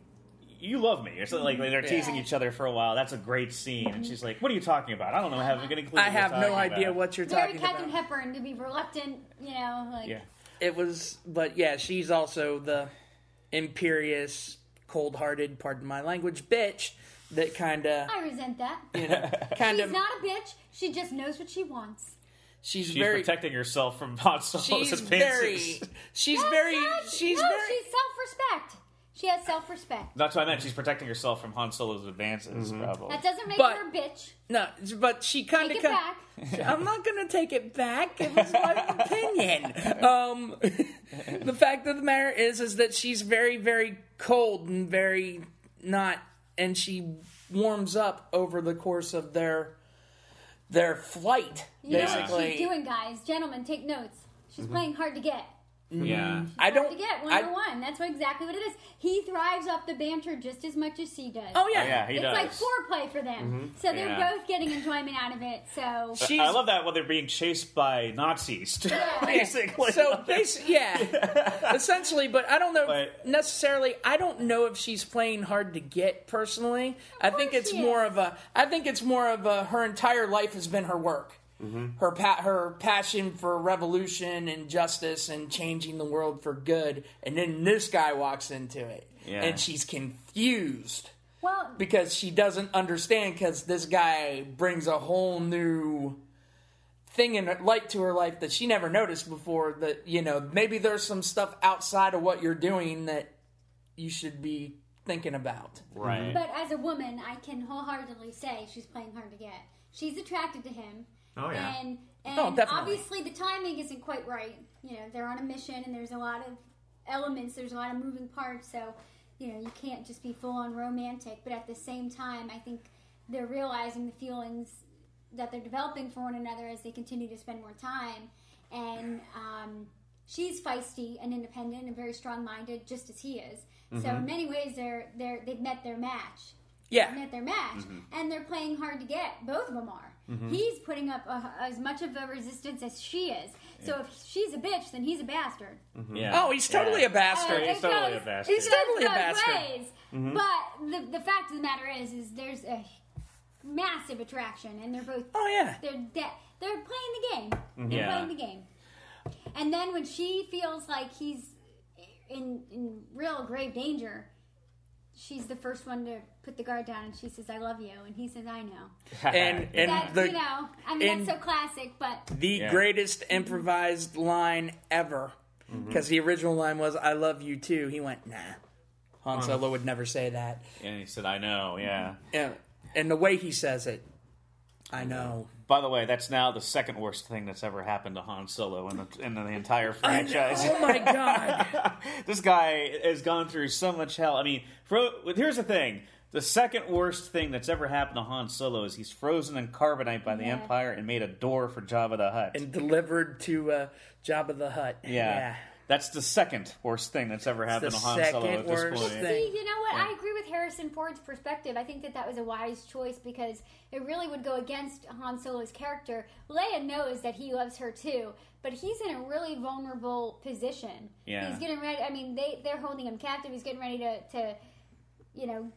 "You love me," or something like they're teasing each other for a while. That's a great scene, and she's like, "What are you talking about? I don't know. I haven't any clue." I what you're have no talking idea about." what you're Very talking Katharine about. Hepburn to be reluctant, you know, like Yeah, It was, but yeah, she's also the imperious, cold-hearted, pardon my language, bitch that kind of, I resent that. you know, kind She's of. not a bitch. She just knows what she wants. She's, she's very. protecting herself from Han Solo's She's advances. very. She's That's very. not- She's no, very. she's self-respect. She has self-respect. That's what I meant. She's protecting herself from Han Solo's advances. Probably. That doesn't make But- her a bitch. No, but she kind Take of. it back. I'm not gonna take it back. It was my opinion. Um, the fact of the matter is, is that she's very, very cold and very not, and she warms up over the course of their their flight. You know what basically, she's doing, guys. Gentlemen, take notes. She's Mm-hmm. playing hard to get. Mm-hmm. yeah. I don't. to get one I- to one. That's what, exactly what it is. He thrives off the banter just as much as she does. Oh yeah, Oh, yeah, he it's does. like foreplay for them. Mm-hmm. So they're Yeah. both getting enjoyment out of it. So She's, I love that when they're being chased by Nazis. Basically. So basically, yeah, essentially. But I don't know But- necessarily. I don't know if she's playing hard to get. Personally, I think it's more is. of a. I think it's more of a. Her entire life has been her work. Mm-hmm. Her pa- her passion for revolution and justice and changing the world for good, and then this guy walks into it, Yeah. and she's confused well, because she doesn't understand because this guy brings a whole new thing in light to her life that she never noticed before that you know maybe there's some stuff outside of what you're doing that you should be thinking about right. but as a woman, I can wholeheartedly say she's playing hard to get. She's attracted to him. Oh, yeah. And and Oh, definitely. obviously the timing isn't quite right. You know, they're on a mission and there's a lot of elements, there's a lot of moving parts, so you know, you can't just be full on romantic, but at the same time, I think they're realizing the feelings that they're developing for one another as they continue to spend more time. And um, she's feisty and independent and very strong minded, just as he is. So in many ways, they're they're they've met their match yeah met their match, and they're playing hard to get. Both of them are. Mm-hmm. He's putting up a, as much of a resistance as she is. So if she's a bitch, then he's a bastard. Mm-hmm. yeah. oh he's totally Yeah. a bastard Uh, He's totally goes- a bastard. He's totally a bastard. ways. Mm-hmm. But the the fact of the matter is, is there's a massive attraction, and they're both oh yeah they're de- they're playing the game. They're Yeah. playing the game. And then when she feels like he's in in real grave danger, she's the first one to put the guard down, and she says, "I love you," and he says, "I know." and and That the you know, I mean, that's so classic, but the Yeah. greatest improvised line ever Mm-hmm. because the original line was "I love you too." He went, "Nah." Han Solo would never say that. and he said, "I know." Yeah. Yeah, and the way he says it, I know. By the way, that's now the second worst thing that's ever happened to Han Solo in the, in the entire franchise. Oh my god! this guy has gone through so much hell. I mean, fro- here's the thing. The second worst thing that's ever happened to Han Solo is he's frozen in carbonite by the Yeah. Empire and made a door for Jabba the Hutt. and delivered to uh, Jabba the Hutt. yeah. That's the second worst thing that's ever happened to Han Solo second at this worst point. thing. see, you know what? I agree with Harrison Ford's perspective. I think that that was a wise choice because it really would go against Han Solo's character. Leia knows that he loves her too, but he's in a really vulnerable position. Yeah. he's getting ready. I mean, they they're holding him captive. He's getting ready to to, you know,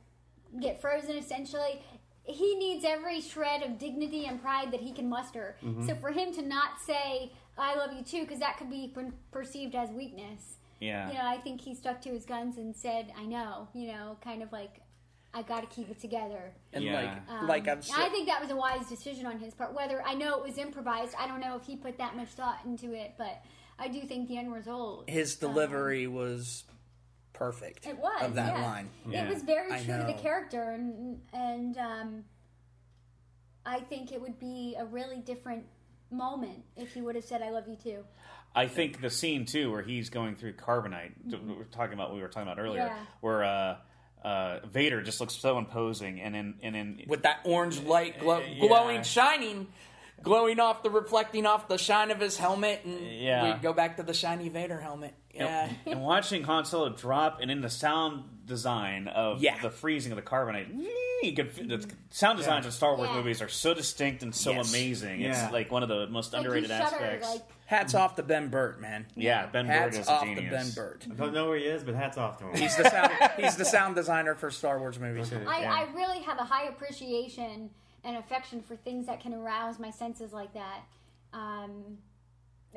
get frozen essentially. He needs every shred of dignity and pride that he can muster. Mm-hmm. So for him to not say "I love you too," because that could be per- perceived as weakness Yeah. you know, I think he stuck to his guns and said, "I know," you know, kind of like, "I got to keep it together." And Yeah. like, Um, like I've I think that was a wise decision on his part. Whether I know it was improvised, I don't know if he put that much thought into it, but I do think the end result. His delivery was perfect. It was of that yeah. line. It was very I true to the character, and and um, I think it would be a really different moment if he would have said, "I love you too." I think the scene too, where he's going through carbonite. We were talking about we were talking about earlier, Mm-hmm. Yeah. where uh, uh, Vader just looks so imposing, and in and in with that orange light glow, Yeah. glowing, shining, glowing off the reflecting off the shine of his helmet, and Yeah. we go back to the shiny Vader helmet. Yeah, and watching Han Solo drop, and in the sound design of Yeah. the freezing of the carbonite, could, the sound designs of Star Wars Yeah. movies are so distinct and so Yes. amazing. Yeah. It's like one of the most Like, underrated shudder, aspects. like hats off to Ben Burtt, man. yeah, Ben Burtt Hats is a off to genius. Ben Burtt. I don't know where he is, but hats off to him. He's the sound. he's the sound designer for Star Wars movies. Okay. I, Yeah. I really have a high appreciation and affection for things that can arouse my senses like that. Um,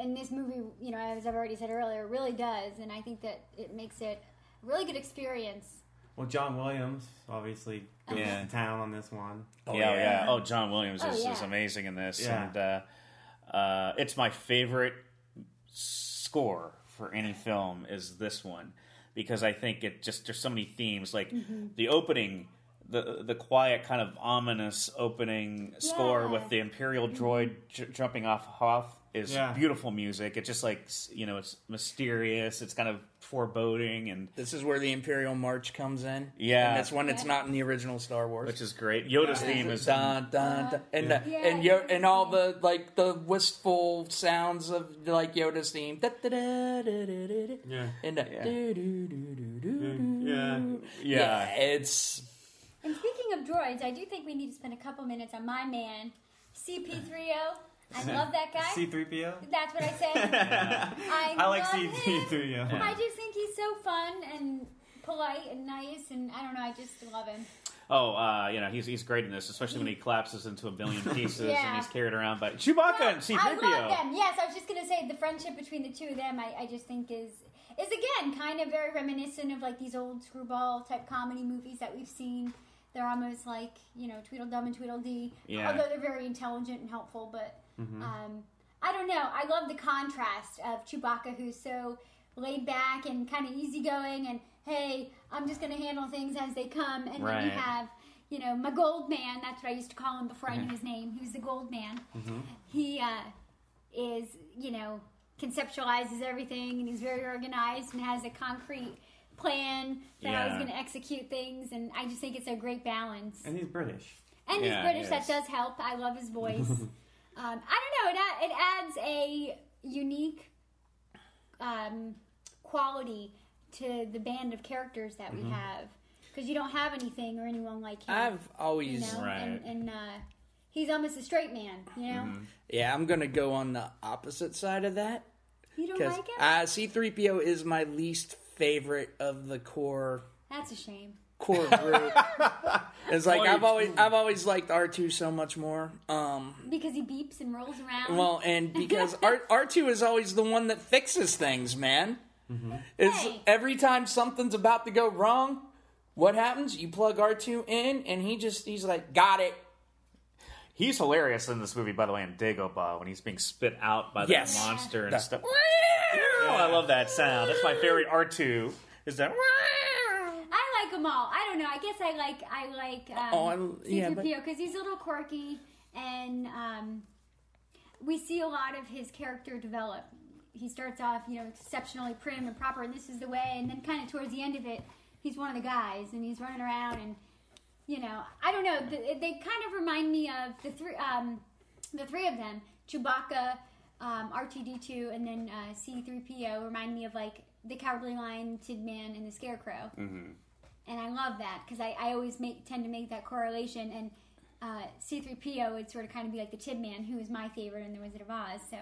and this movie, you know, as I've already said earlier, really does, and I think that it makes it a really good experience. Well, John Williams obviously goes Yeah. to town on this one. yeah, yeah, yeah. Oh, John Williams Oh, is, yeah. is amazing in this, Yeah. and uh, uh, it's my favorite score for any film is this one because I think it just there's so many themes like Mm-hmm. the opening. The, the quiet kind of ominous opening score Yeah. with the imperial droid j- jumping off Hoth is Yeah. beautiful music. It's just like you know, it's mysterious. It's kind of foreboding, and This is where the Imperial March comes in. Yeah. and that's when it's not in the original Star Wars. which is great. Yoda's theme is dun, dun, dun, and the, Yeah, and Yo- and all the like the wistful sounds of like Yoda's theme. Da, da, da, da, da, da, da. Yeah. And the, Yeah. do, do, do, do, do, do. Yeah. yeah. it's And speaking of droids, I do think we need to spend a couple minutes on my man, CP3O. I love that guy. C3PO? That's what I said. I, I like love. C3PO. I just think he's so fun and polite and nice, and I don't know. I just love him. Oh, uh, you know, he's he's great in this, especially when he collapses into a billion pieces Yeah. and he's carried around by Chewbacca and I C-3PO. I love them. Yes, I was just gonna say the friendship between the two of them. I, I just think is is again kind of very reminiscent of like these old screwball type comedy movies that we've seen. They're almost like you know Tweedledum and Tweedledee, Yeah. although they're very intelligent and helpful. But Mm-hmm. um, I don't know. I love the contrast of Chewbacca, who's so laid back and kind of easygoing, and hey, I'm just gonna handle things as they come. And then you have you know, my gold man, that's what I used to call him before I knew his name. He was the gold man. He uh, is, you know, conceptualizes everything and he's very organized and has a concrete plan for how he's Yeah. going to execute things. And I just think it's a great balance. And he's British. And Yeah, he's British, that does help. I love his voice. um, I don't know, it, a- it adds a unique um, quality to the band of characters that we have. Because you don't have anything or anyone like him. I've you always know, Right. and, and uh, he's almost a straight man, you know? yeah. I'm gonna go on the opposite side of that You don't like him? uh, C-3PO is my least favorite of the core That's a shame. Core group. it's like I've always I've always liked R2 so much more. Um, Because he beeps and rolls around. well, and because R R2 is always the one that fixes things, man. It's Hey. every time something's about to go wrong, what happens? You plug R2 in, and he just he's like, got it. He's hilarious in this movie, by the way, in Dagobah when he's being spit out by that Yes. monster and The- stuff. Oh, I love that sound. That's my favorite R2. Is that? Like them all. I don't know. I guess I like I like um, Oh, I- yeah, C-3PO because he's a little quirky, and um, we see a lot of his character develop. He starts off, you know, exceptionally prim and proper, and this is the way. And then, kind of towards the end of it, he's one of the guys, and he's running around, and you know, I don't know. They, they kind of remind me of the three, um, the three of them: Chewbacca, um, R2D2, and then uh, C3PO. Remind me of like the Cowardly Lion, Tin Man, and the Scarecrow and I love that because I, I always make tend to make that correlation. And uh, C3PO would sort of kind of be like the Tin Man, who is my favorite in The Wizard of Oz. So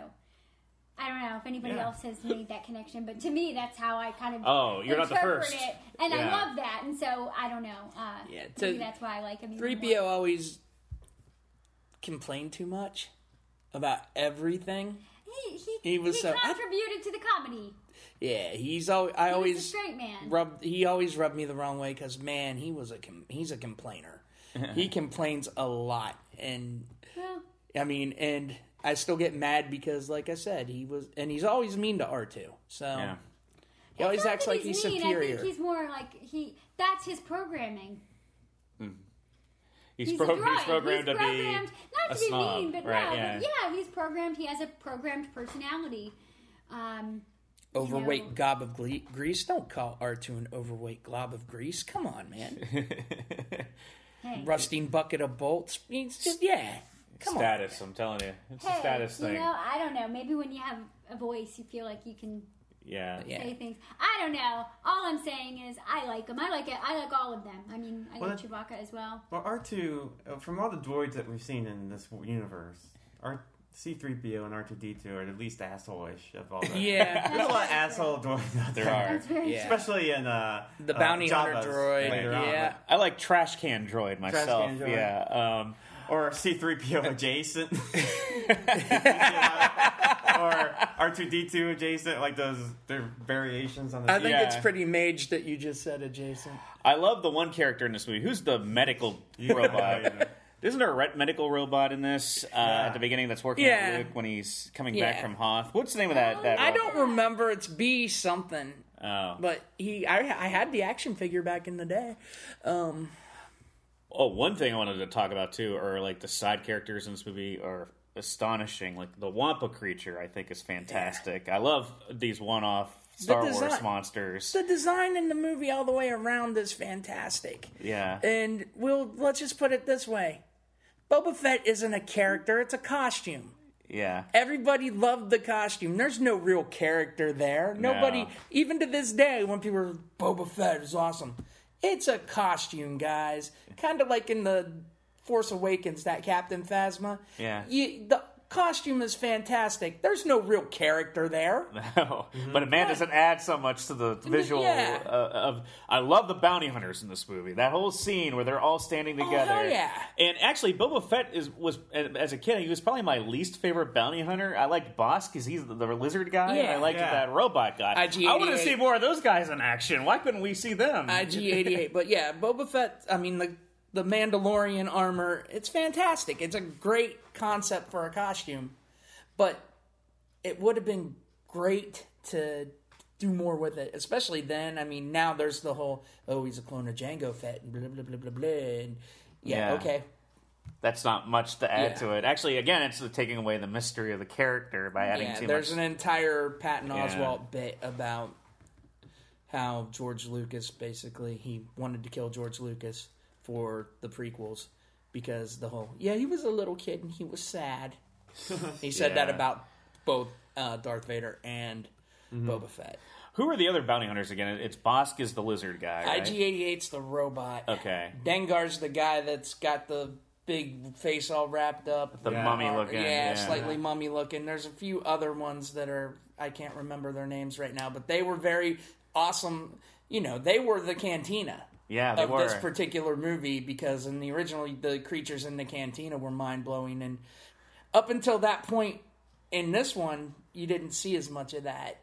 I don't know if anybody Yeah. else has made that connection, but to me, that's how I kind of Oh, you're not the first. it, and I love that. And so I don't know. Uh, Yeah, maybe that's why I like him. even 3PO always complained too much about everything. He, he, He was he so- I- contributed to the comedy. Yeah, he's always I He was a always straight man. rubbed he always rubbed me the wrong way because man he was a com- he's a complainer. he complains a lot, and Well, I mean, and I still get mad because, like I said, he was, and he's always mean to R two. So Yeah. he always acts like he's, mean. I superior. think he's more like he. That's his programming. He's, He's, pro- a droid. he's programmed to be programmed, not a to be snob, mean, but right? no, yeah. but yeah, he's programmed. He has a programmed personality. Um, overweight you know. gob of gle- grease. Don't call R two an overweight glob of grease. Come on, man. hey, Rusting bucket of bolts. It's just yeah. Come on. status. I'm telling you, it's a hey, status you thing. know, I don't know. Maybe when you have a voice, you feel like you can yeah. Yeah. say things. I don't know. All I'm saying is I like them. I like it. I like all of them. I mean, I Well, like that- Chewbacca as well. Well, R two uh, from all the droids that we've seen in this universe, R C three PO and R two D two are the least asshole-ish of all. The, Yeah. there's a lot of That's asshole droids out there. There are. That's very Yeah. especially in uh, The uh, bounty hunter Jabba's droid, later on. yeah. I like trash can droid myself. can droid. Yeah. Um, or C three PO adjacent, or R two D two adjacent, like those their variations on the. I think Yeah. it's pretty mage that you just said adjacent. I love the one character in this movie. Who's the medical robot? Yeah. Isn't there a medical robot in this uh, at the beginning that's working Yeah. with Luke when he's coming Yeah. back from Hoth? What's the name of that? that I robot? don't remember. It's B something. Oh. But he, I, I had the action figure back in the day. Um, Oh, one thing I wanted to talk about too are like the side characters in this movie are astonishing. Like the Wampa creature, I think is fantastic. I love these one-off Star Wars monsters. the design in the movie all the way around is fantastic. Yeah. And we'll let's just put it this way: Boba Fett isn't a character; it's a costume. Yeah. Everybody loved the costume. There's no real character there. Nobody, even to this day, when people are Boba Fett is awesome, it's a costume, guys. Kind of like in the Force Awakens, that Captain Phasma. Yeah. You, the costume is fantastic. There's no real character there. No, but man, doesn't add so much to the visual Yeah. uh, of? I love the bounty hunters in this movie. That whole scene where they're all standing together. hell yeah. And actually, Boba Fett is was as a kid, he was probably my least favorite bounty hunter. I liked Bossk because he's the, the lizard guy. and I Yeah. liked Yeah. that robot guy. IG-88. I want to see more of those guys in action. Why couldn't we see them? IG88. but yeah, Boba Fett, I mean, the, the Mandalorian armor, it's fantastic. It's a great concept for a costume. But it would have been great to do more with it, especially then. I mean, now there's the whole, oh, he's a clone of Jango Fett, and blah, blah, blah, blah, blah. And yeah, Yeah. okay. That's not much to add Yeah. to it. Actually, again, it's taking away the mystery of the character by adding Yeah, too there's much. an entire Patton. Oswalt bit about how George Lucas basically he wanted to kill George Lucas for the prequels because the whole yeah he was a little kid and he was sad. he said that about both uh, Darth Vader and Mm-hmm. Boba Fett. Who are the other bounty hunters again? It's Bossk is the lizard guy. Right? IG88's the robot. Okay. Dengar's the guy that's got the big face all wrapped up. The Yeah. mummy Uh, looking. yeah, slightly mummy looking. There's a few other ones that are I can't remember their names right now, but they were very awesome. You know, they were the cantina Yeah, they of were. this particular movie because in the original the creatures in the cantina were mind blowing, and up until that point in this one, you didn't see as much of that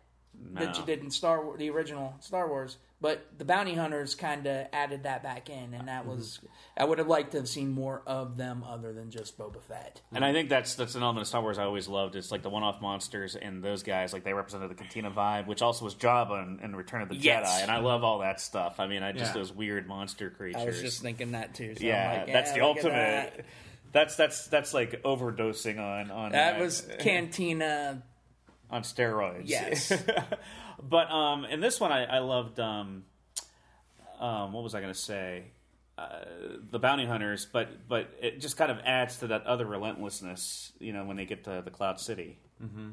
that you did in Star Wars, the original Star Wars. But the bounty hunters kind of added that back in, and that mm-hmm. was I would have liked to have seen more of them other than just Boba Fett. And I think that's that's an element of Star Wars I always loved. It's like the one-off monsters and those guys, like they represented the Cantina vibe, which also was Jabba in, in Return of the Yes. Jedi. And I love all that stuff. I mean, I just Yeah. those weird monster creatures. I was just thinking that too. So I'm yeah, like, that's the look at ultimate. That, That's that's that's like overdosing on on That was Cantina. On steroids. Yes. but um, in this one, I, I loved um, um, what was I going to say? Uh, the bounty hunters, but but it just kind of adds to that other relentlessness, you know, when they get to the Cloud City. Mm-hmm.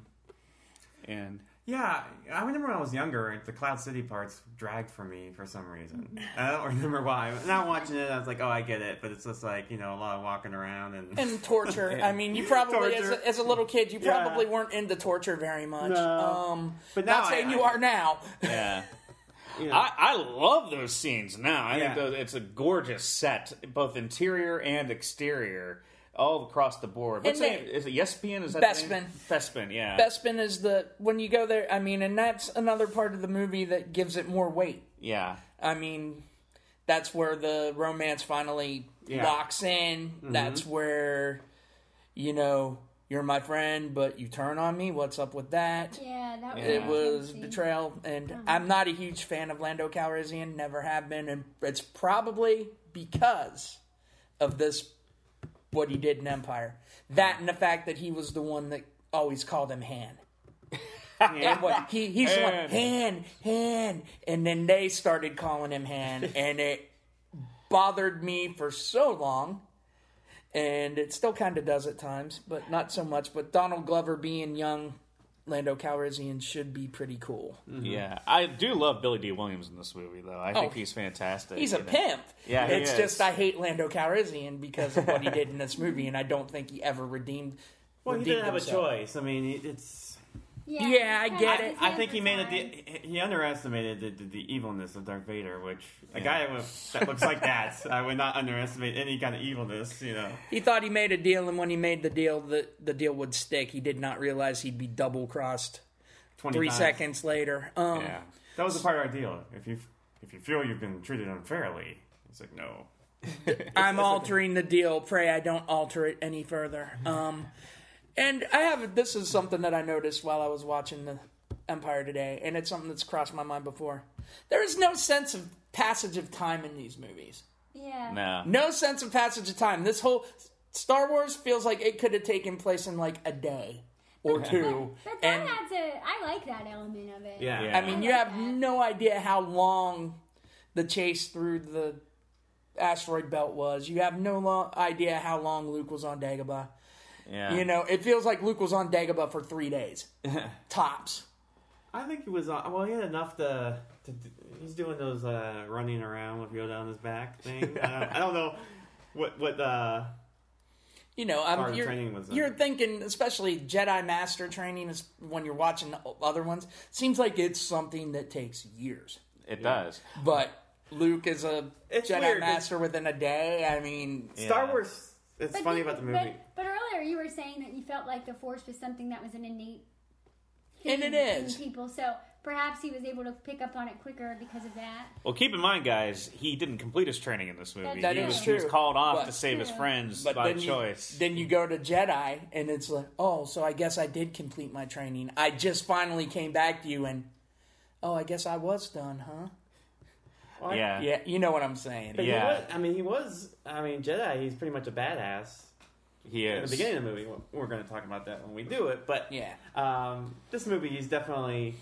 And Yeah, I remember when I was younger, the Cloud City parts dragged for me for some reason. I don't remember why. Not watching it, I was like, oh, I get it, but it's just like, you know, a lot of walking around and. And torture. I mean, you probably, as a, as a little kid, you Yeah. probably weren't into torture very much. No. Um, But not saying I- you I- are now. yeah. you know, I, I love those scenes now. I Yeah. think those, it's a gorgeous set, both interior and exterior, all across the board. What's And it? they- Is it Yespian? Is that the name? Bespin, yeah. Bespin is the when you go there. I mean, and that's another part of the movie that gives it more weight. yeah. I mean, that's where the romance finally Yeah. locks in. Mm-hmm. That's where, you know, you're my friend, but you turn on me. What's up with that? Yeah, that was. It was interesting. betrayal, and uh-huh. I'm not a huge fan of Lando Calrissian. Never have been, and it's probably because of this what he did in Empire. That and the fact that he was the one that always called him Han. And what he he's the one Han. Han Han, and then they started calling him Han, and it bothered me for so long. And it still kind of does at times, but not so much. But Donald Glover being young Lando Calrissian should be pretty cool. Mm-hmm. Yeah, I do love Billy Dee Williams in this movie, though. I think Oh, he's fantastic. He's a know. pimp. Yeah, he it's is. just I hate Lando Calrissian because of what he did in this movie, and I don't think he ever redeemed. Well, he didn't have a choice. I mean, it's. Yeah, Yeah, I get kinda it. I think he made it. The, he underestimated the, the, the evilness of Darth Vader, which a guy with, that looks like that, I would not underestimate any kind of evilness. You know. He thought he made a deal, and when he made the deal, the the deal would stick. He did not realize he'd be double crossed 20 three times. seconds later. Um, Yeah. That was a part of our deal. If you if you feel you've been treated unfairly, it's like no. I'm altering the deal. Pray I don't alter it any further. Um, and I have this is something that I noticed while I was watching the Empire today, and it's something that's crossed my mind before. There is no sense of passage of time in these movies. Yeah. No. No sense of passage of time. This whole Star Wars feels like it could have taken place in like a day or two. But that and adds a. I like that element of it. Yeah. Yeah. I mean, you like have that. no idea how long the chase through the asteroid belt was. You have no lo- idea how long Luke was on Dagobah. Yeah. You know, it feels like Luke was on Dagobah for three days, tops. I think he was on. Well, he had enough to. to do- he's doing those uh, running around with Yoda on his back thing. I, don't, I don't know what what. Uh, You know, Part I'm, of you're, training was, uh, you're thinking, especially Jedi Master training, is when you're watching the other ones. Seems like it's something that takes years. It does. But Luke is a It's Jedi weird, Master within a day. I mean, Star Yeah. Wars. It's But funny you- about the movie. But, earlier you were saying that you felt like the Force was something that was an innate. And thing it in is. people. So perhaps he was able to pick up on it quicker because of that. Well, keep in mind, guys, he didn't complete his training in this movie. That he is was, he was called off But- to save his friends But by then choice. You, then you go to Jedi, and it's like, oh, so I guess I did complete my training. I just finally came back to you, and oh, I guess I was done, huh? Well, yeah. Yeah, you know what I'm saying. But Yeah. Was, I mean, he was. I mean, Jedi. He's pretty much a badass. he In is. the beginning of the movie, we're going to talk about that when we do it. But Yeah. um, this movie, he's definitely.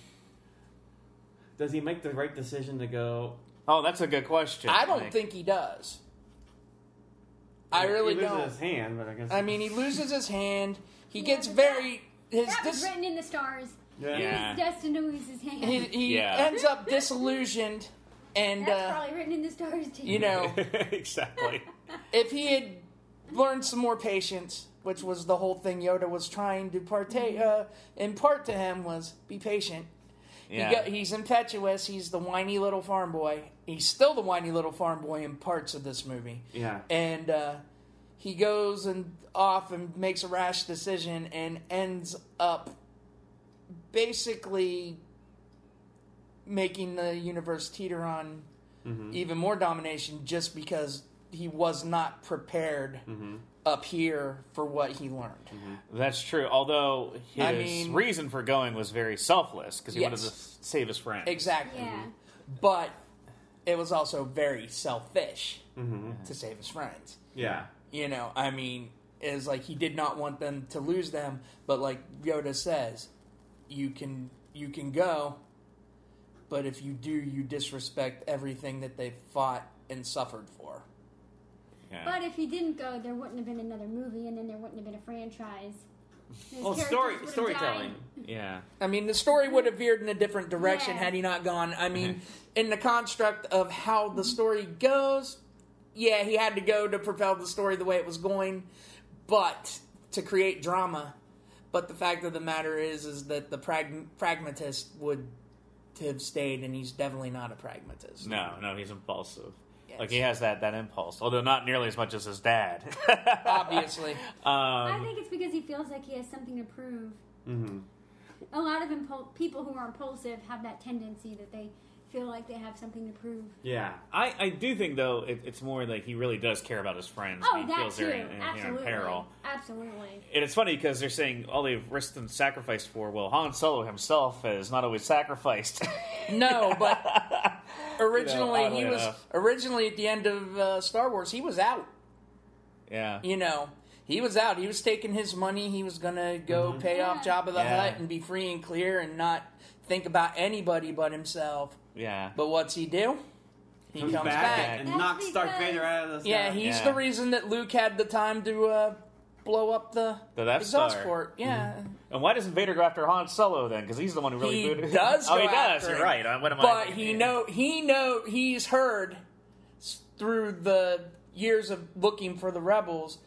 Does he make the right decision to go? Oh, that's a good question. I don't Nick. think he does. I really he loses don't. his hand, but I guess. I mean, he loses his hand. He Yeah, gets but very his That was dis- written in the stars. yeah. Yeah. He was destined to lose his hand. he, he Yeah. ends up disillusioned, and That's uh, probably written in the stars too. you know, exactly. if he had learned some more patience, which was the whole thing Yoda was trying to partake, uh, impart to him, was be patient. Yeah. He got, he's impetuous. He's the whiny little farm boy. He's still the whiny little farm boy in parts of this movie. Yeah. And uh, he goes and off and makes a rash decision and ends up basically making the universe teeter on mm-hmm. even more domination just because he was not prepared mm-hmm. up here for what he learned. Mm-hmm. That's true. Although his I mean- reason for going was very selfless because he wanted to save his friend. Exactly. Yeah. But it was also very selfish to save his friends. Yeah. You know, I mean, is like he did not want them to lose them, but like Yoda says, you can you can go, but if you do, you disrespect everything that they've fought and suffered for. Yeah. But if he didn't go, there wouldn't have been another movie, and then there wouldn't have been a franchise. His Well, story storytelling. yeah. I mean, the story would have veered in a different direction Yeah. had he not gone. I mean, in the construct of how the story goes, yeah, he had to go to propel the story the way it was going, but to create drama. But the fact of the matter is, is that the prag- pragmatist would have stayed, and he's definitely not a pragmatist. No, no, he's impulsive. Yes. Like he has that that impulse, although not nearly as much as his dad. Obviously, I um, think it's because he feels like he has something to prove. Mm-hmm. A lot of impul- people who are impulsive have that tendency that they feel like they have something to prove. Yeah. I, I do think though it, it's more like he really does care about his friends. Oh, and he that feels too. they're in, in, you know, in Absolutely. peril. Absolutely. And it's funny because they're saying all they've risked and sacrificed for. Well, Han Solo himself has not always sacrificed. No, but originally oddly he was enough. originally at the end of uh, Star Wars. He was out. yeah. You know, he was out. He was taking his money. He was gonna go pay off Yeah. Jabba the Yeah. Hutt and be free and clear and not think about anybody but himself. Yeah. But what's he do? He Comes, comes, back, back. and That's knocks Darth Vader out of the sky. Yeah, he's Yeah. the reason that Luke had the time to uh, blow up the, The Death exhaust Star. port. Yeah, And why doesn't Vader go after Han Solo then? Because he's the one who really he booted. does. oh, go he does. after You're him. right. Uh, What am But thinking? he know he know he's heard through the years of looking for the rebels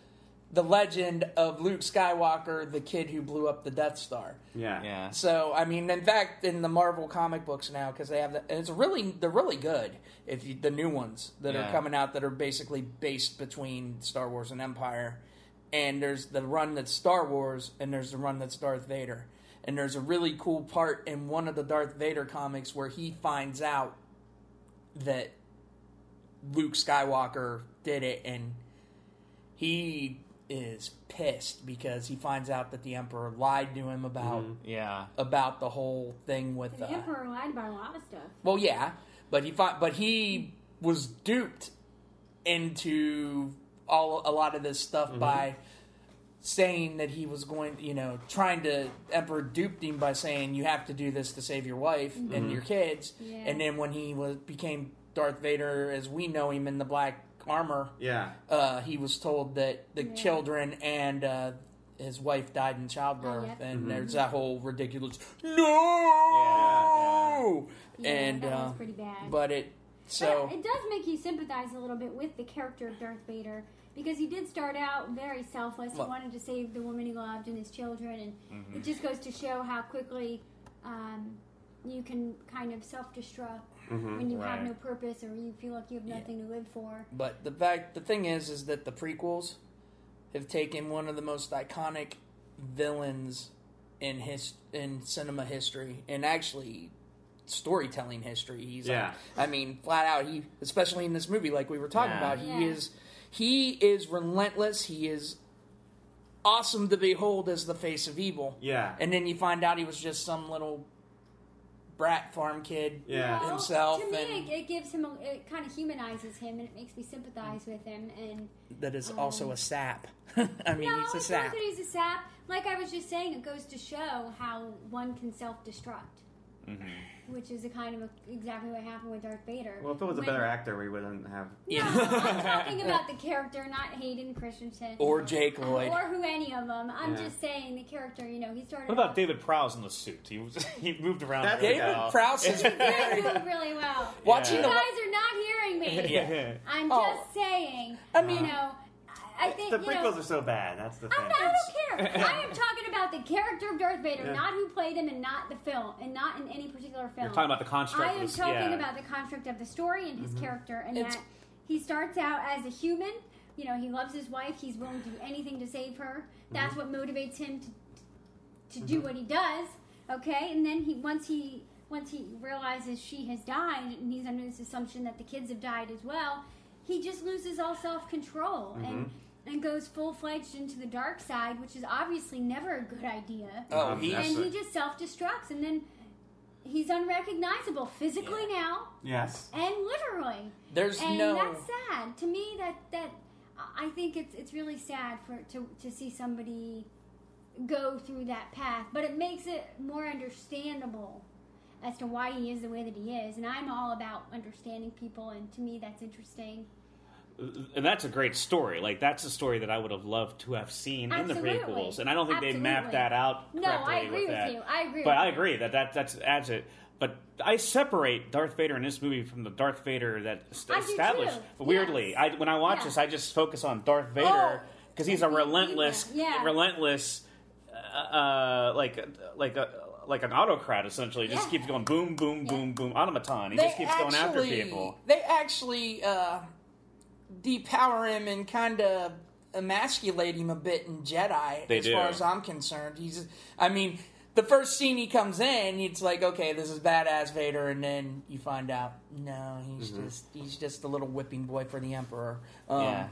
the legend of Luke Skywalker, the kid who blew up the Death Star. Yeah. Yeah. So I mean, in fact, in the Marvel comic books now, because they have that, and it's really they're really good. If you, the new ones that Yeah. are coming out that are basically based between Star Wars and Empire, and there's the run that's Star Wars, and there's the run that's Darth Vader, and there's a really cool part in one of the Darth Vader comics where he finds out that Luke Skywalker did it, and he is pissed because he finds out that the Emperor lied to him about mm, Yeah. about the whole thing with The uh, Emperor lied about a lot of stuff. well yeah but he fi- but he was duped into all a lot of this stuff mm-hmm. by saying that he was going you know trying to emperor duped him by saying you have to do this to save your wife and mm-hmm. your kids Yeah. and then when he was became darth vader as we know him in the black armor Yeah. uh, he was told that the Yeah. children and uh, his wife died in childbirth, Oh, yep. and Mm-hmm. there's that whole ridiculous no, Yeah, and that uh, was pretty bad. but it But so it does make you sympathize a little bit with the character of Darth Vader because he did start out very selfless. Well- he wanted to save the woman he loved and his children, and Mm-hmm. it just goes to show how quickly um, you can kind of self-destruct Mm-hmm. when you have no purpose or you feel like you have nothing to live for. but the fact the thing is is that the prequels have taken one of the most iconic villains in his in cinema history and actually storytelling history. He's Yeah. like, I mean, flat out he especially in this movie like we were talking Yeah. about, he Yeah. is he is relentless, he is awesome to behold as the face of evil. Yeah. And then you find out he was just some little brat farm kid Yeah. Well, himself To me, and it, it gives him, a, it kind of humanizes him, and it makes me sympathize with him. And that is also um, a sap. I mean, no, he's a it's sap. not that he's a sap. Like I was just saying, it goes to show how one can self-destruct, Mm-hmm. which is a kind of a, exactly what happened with Darth Vader. Well, if it was a better actor, we wouldn't have. No, I'm talking about the character, not Hayden Christensen Or Jake uh, Lloyd. or who any of them. I'm Yeah. just saying the character. You know, he started. What about off- David Prowse in the suit? He was he moved around. That's really David well. Prowse is He very. did really well. Watching You guys are not hearing me. Yeah. I'm Oh. just saying. I mean- you know, I I think The you prequels know, are so bad. That's the thing. I'm not, I don't care. I am talking about the character of Darth Vader, Yeah. not who played him, and not the film, and not in any particular film. You're talking about the construct. I am talking yeah. about the construct of the story and his mm-hmm. character, and It's- that he starts out as a human. You know, he loves his wife. He's willing to do anything to save her. That's mm-hmm. what motivates him to to do mm-hmm. what he does. Okay, and then he once he once he realizes she has died, and he's under this assumption that the kids have died as well, he just loses all self control and and goes full fledged into the dark side, which is obviously never a good idea. Oh, Um, he. and he just self destructs, and then he's unrecognizable physically now Yes. and literally. There's and no. that's sad to me. That that I think it's it's really sad for to to see somebody go through that path, but it makes it more understandable as to why he is the way that he is. And I'm all about understanding people, and to me, that's interesting. And that's a great story. Like that's a story that I would have loved to have seen Absolutely. in the prequels, and I don't think they mapped that out. Correctly No, I correctly agree with that. you. I agree But with I you. agree that that that's adds it. But I separate Darth Vader in this movie from the Darth Vader that est- I do established. too. Weirdly, Yes. I when I watch Yeah. this, I just focus on Darth Vader Oh. because he's a You- you relentless. Yeah. relentless, uh, uh, like like a. Like an autocrat, essentially, just Yeah. keeps going boom, boom, Yeah. boom, boom, automaton. He they just keeps going after people. They actually uh, depower him and kind of emasculate him a bit in Jedi. They as do. far as I'm concerned, he's. I mean, the first scene he comes in, it's like, okay, this is badass Vader, and then you find out, no, he's Mm-hmm. just he's just a little whipping boy for the Emperor. Um, Yeah.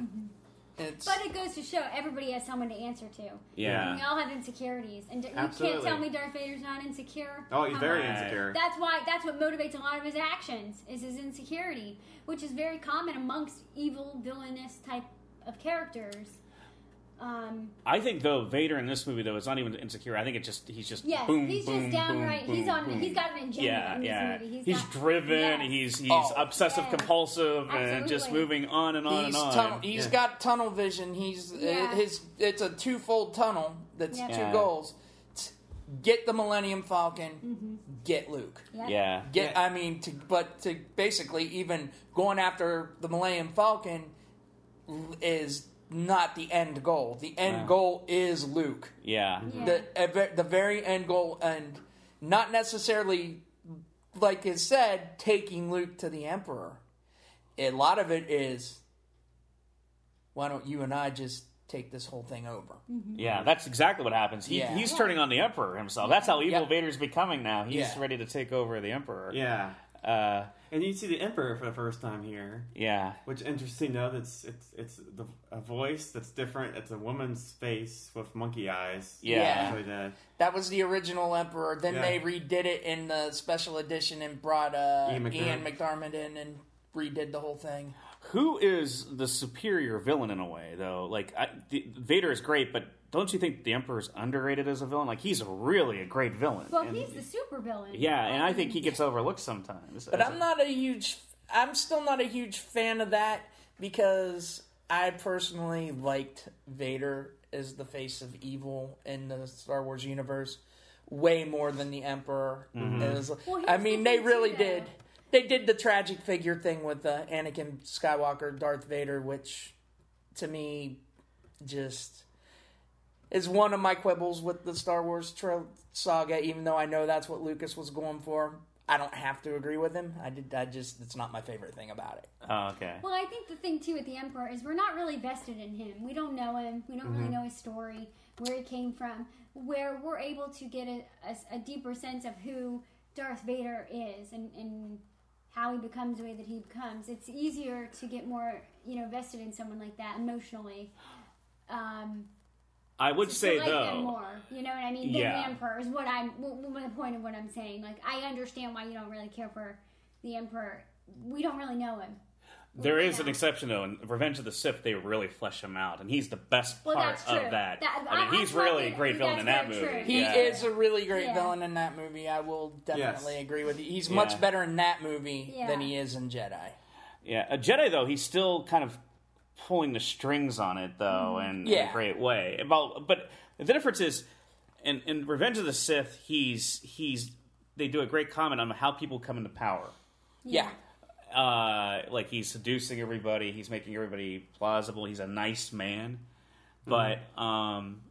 It's, But it goes to show everybody has someone to answer to. Yeah. We all have insecurities, and d- you can't tell me Darth Vader's not insecure. Oh, he's Come very on. insecure. That's why. That's what motivates a lot of his actions is his insecurity, which is very common amongst evil, villainous type of characters. Um, I think though Vader in this movie though is not even insecure. I think it's just he's just yes, boom, he's boom, just downright. boom, he's on. boom. He's got an agenda yeah, in this yeah. movie. He's, He's, got, driven. Yes. He's he's Oh. obsessive Yeah. compulsive and just moving on and on he's and on. tunnel, he's Yeah. got tunnel vision. He's Yeah. his it's a twofold tunnel. That's Yeah. two Yeah. goals. Get the Millennium Falcon. Mm-hmm. Get Luke. Yep. yeah, Get, Yeah. I mean, to, but to basically even going after the Millennium Falcon is not the end goal. The end No. goal is Luke. yeah, Yeah. The the very end goal, and not necessarily, like it said, taking Luke to the Emperor. A lot of it is, why don't you and I just take this whole thing over? yeah. That's exactly what happens. He, Yeah. He's turning on the Emperor himself. That's how evil Yep. Vader's becoming now. He's Yeah. ready to take over the Emperor. Yeah. Uh, And you see the Emperor for the first time here. yeah. Which interesting though, that's it's it's the, a voice that's different. It's a woman's face with monkey eyes. Yeah. So the, That was the original Emperor. Then Yeah. they redid it in the special edition and brought uh, Ian Ian, McDermott. McDermott in and redid the whole thing. Who is the superior villain in a way, though? Like I, the, Vader is great, but don't you think the Emperor's underrated as a villain? Like he's really a great villain. Well, And- he's the super villain. yeah, and I think he gets overlooked sometimes. But I'm not a huge. I'm still not a huge fan of that because I personally liked Vader as the face of evil in the Star Wars universe way more than the Emperor. Mm-hmm. Was- Well, I mean, they really too, did. Though. They did the tragic figure thing with uh, Anakin Skywalker, Darth Vader, which to me just is one of my quibbles with the Star Wars tra- saga. Even though I know that's what Lucas was going for, I don't have to agree with him. I did. I just it's not my favorite thing about it. Oh, okay. Well, I think the thing too with the Emperor is we're not really vested in him. We don't know him. We don't really know his story, where he came from. Where we're able to get a, a, a deeper sense of who Darth Vader is and, and how he becomes the way that he becomes. It's easier to get more, you know, vested in someone like that emotionally. Um, I would say like them though, more. You know what I mean? Than Yeah. the Emperor is what I'm. What the point of what I'm saying? Like I understand why you don't really care for the Emperor. We don't really know him. There is an exception though. In Revenge of the Sith, they really flesh him out, and he's the best Well, part that's true. of that. That- I mean, I- he's I really a think great villain in that that's movie. very true. He yeah. is a really great Yeah. villain in that movie. I will definitely Yes. agree with you. He's Yeah. much better in that movie Yeah. than he is in Jedi. Yeah, a Jedi though, he's still kind of pulling the strings on it though, mm-hmm. in, in Yeah. a great way. Well, but the difference is, in, in Revenge of the Sith, he's he's they do a great comment on how people come into power. Yeah. Uh, like he's seducing everybody, he's making everybody plausible. He's a nice man, but um,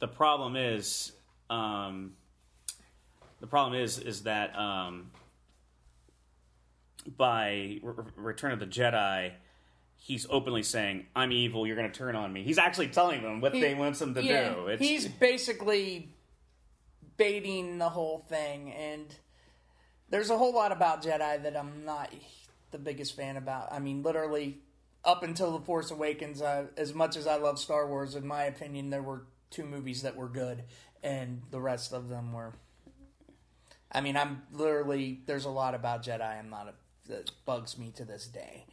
the problem is, um, the problem is, is that um, by Re- Return of the Jedi, he's openly saying, "I'm evil. You're going to turn on me." He's actually telling them what He- they want them to yeah, do. It's, He's basically baiting the whole thing, and there's a whole lot about Jedi that I'm not the biggest fan about. I mean, literally, up until The Force Awakens, uh, as much as I love Star Wars, in my opinion, there were two movies that were good, and the rest of them were. I mean, I'm literally. There's a lot about Jedi I'm not a, that bugs me to this day.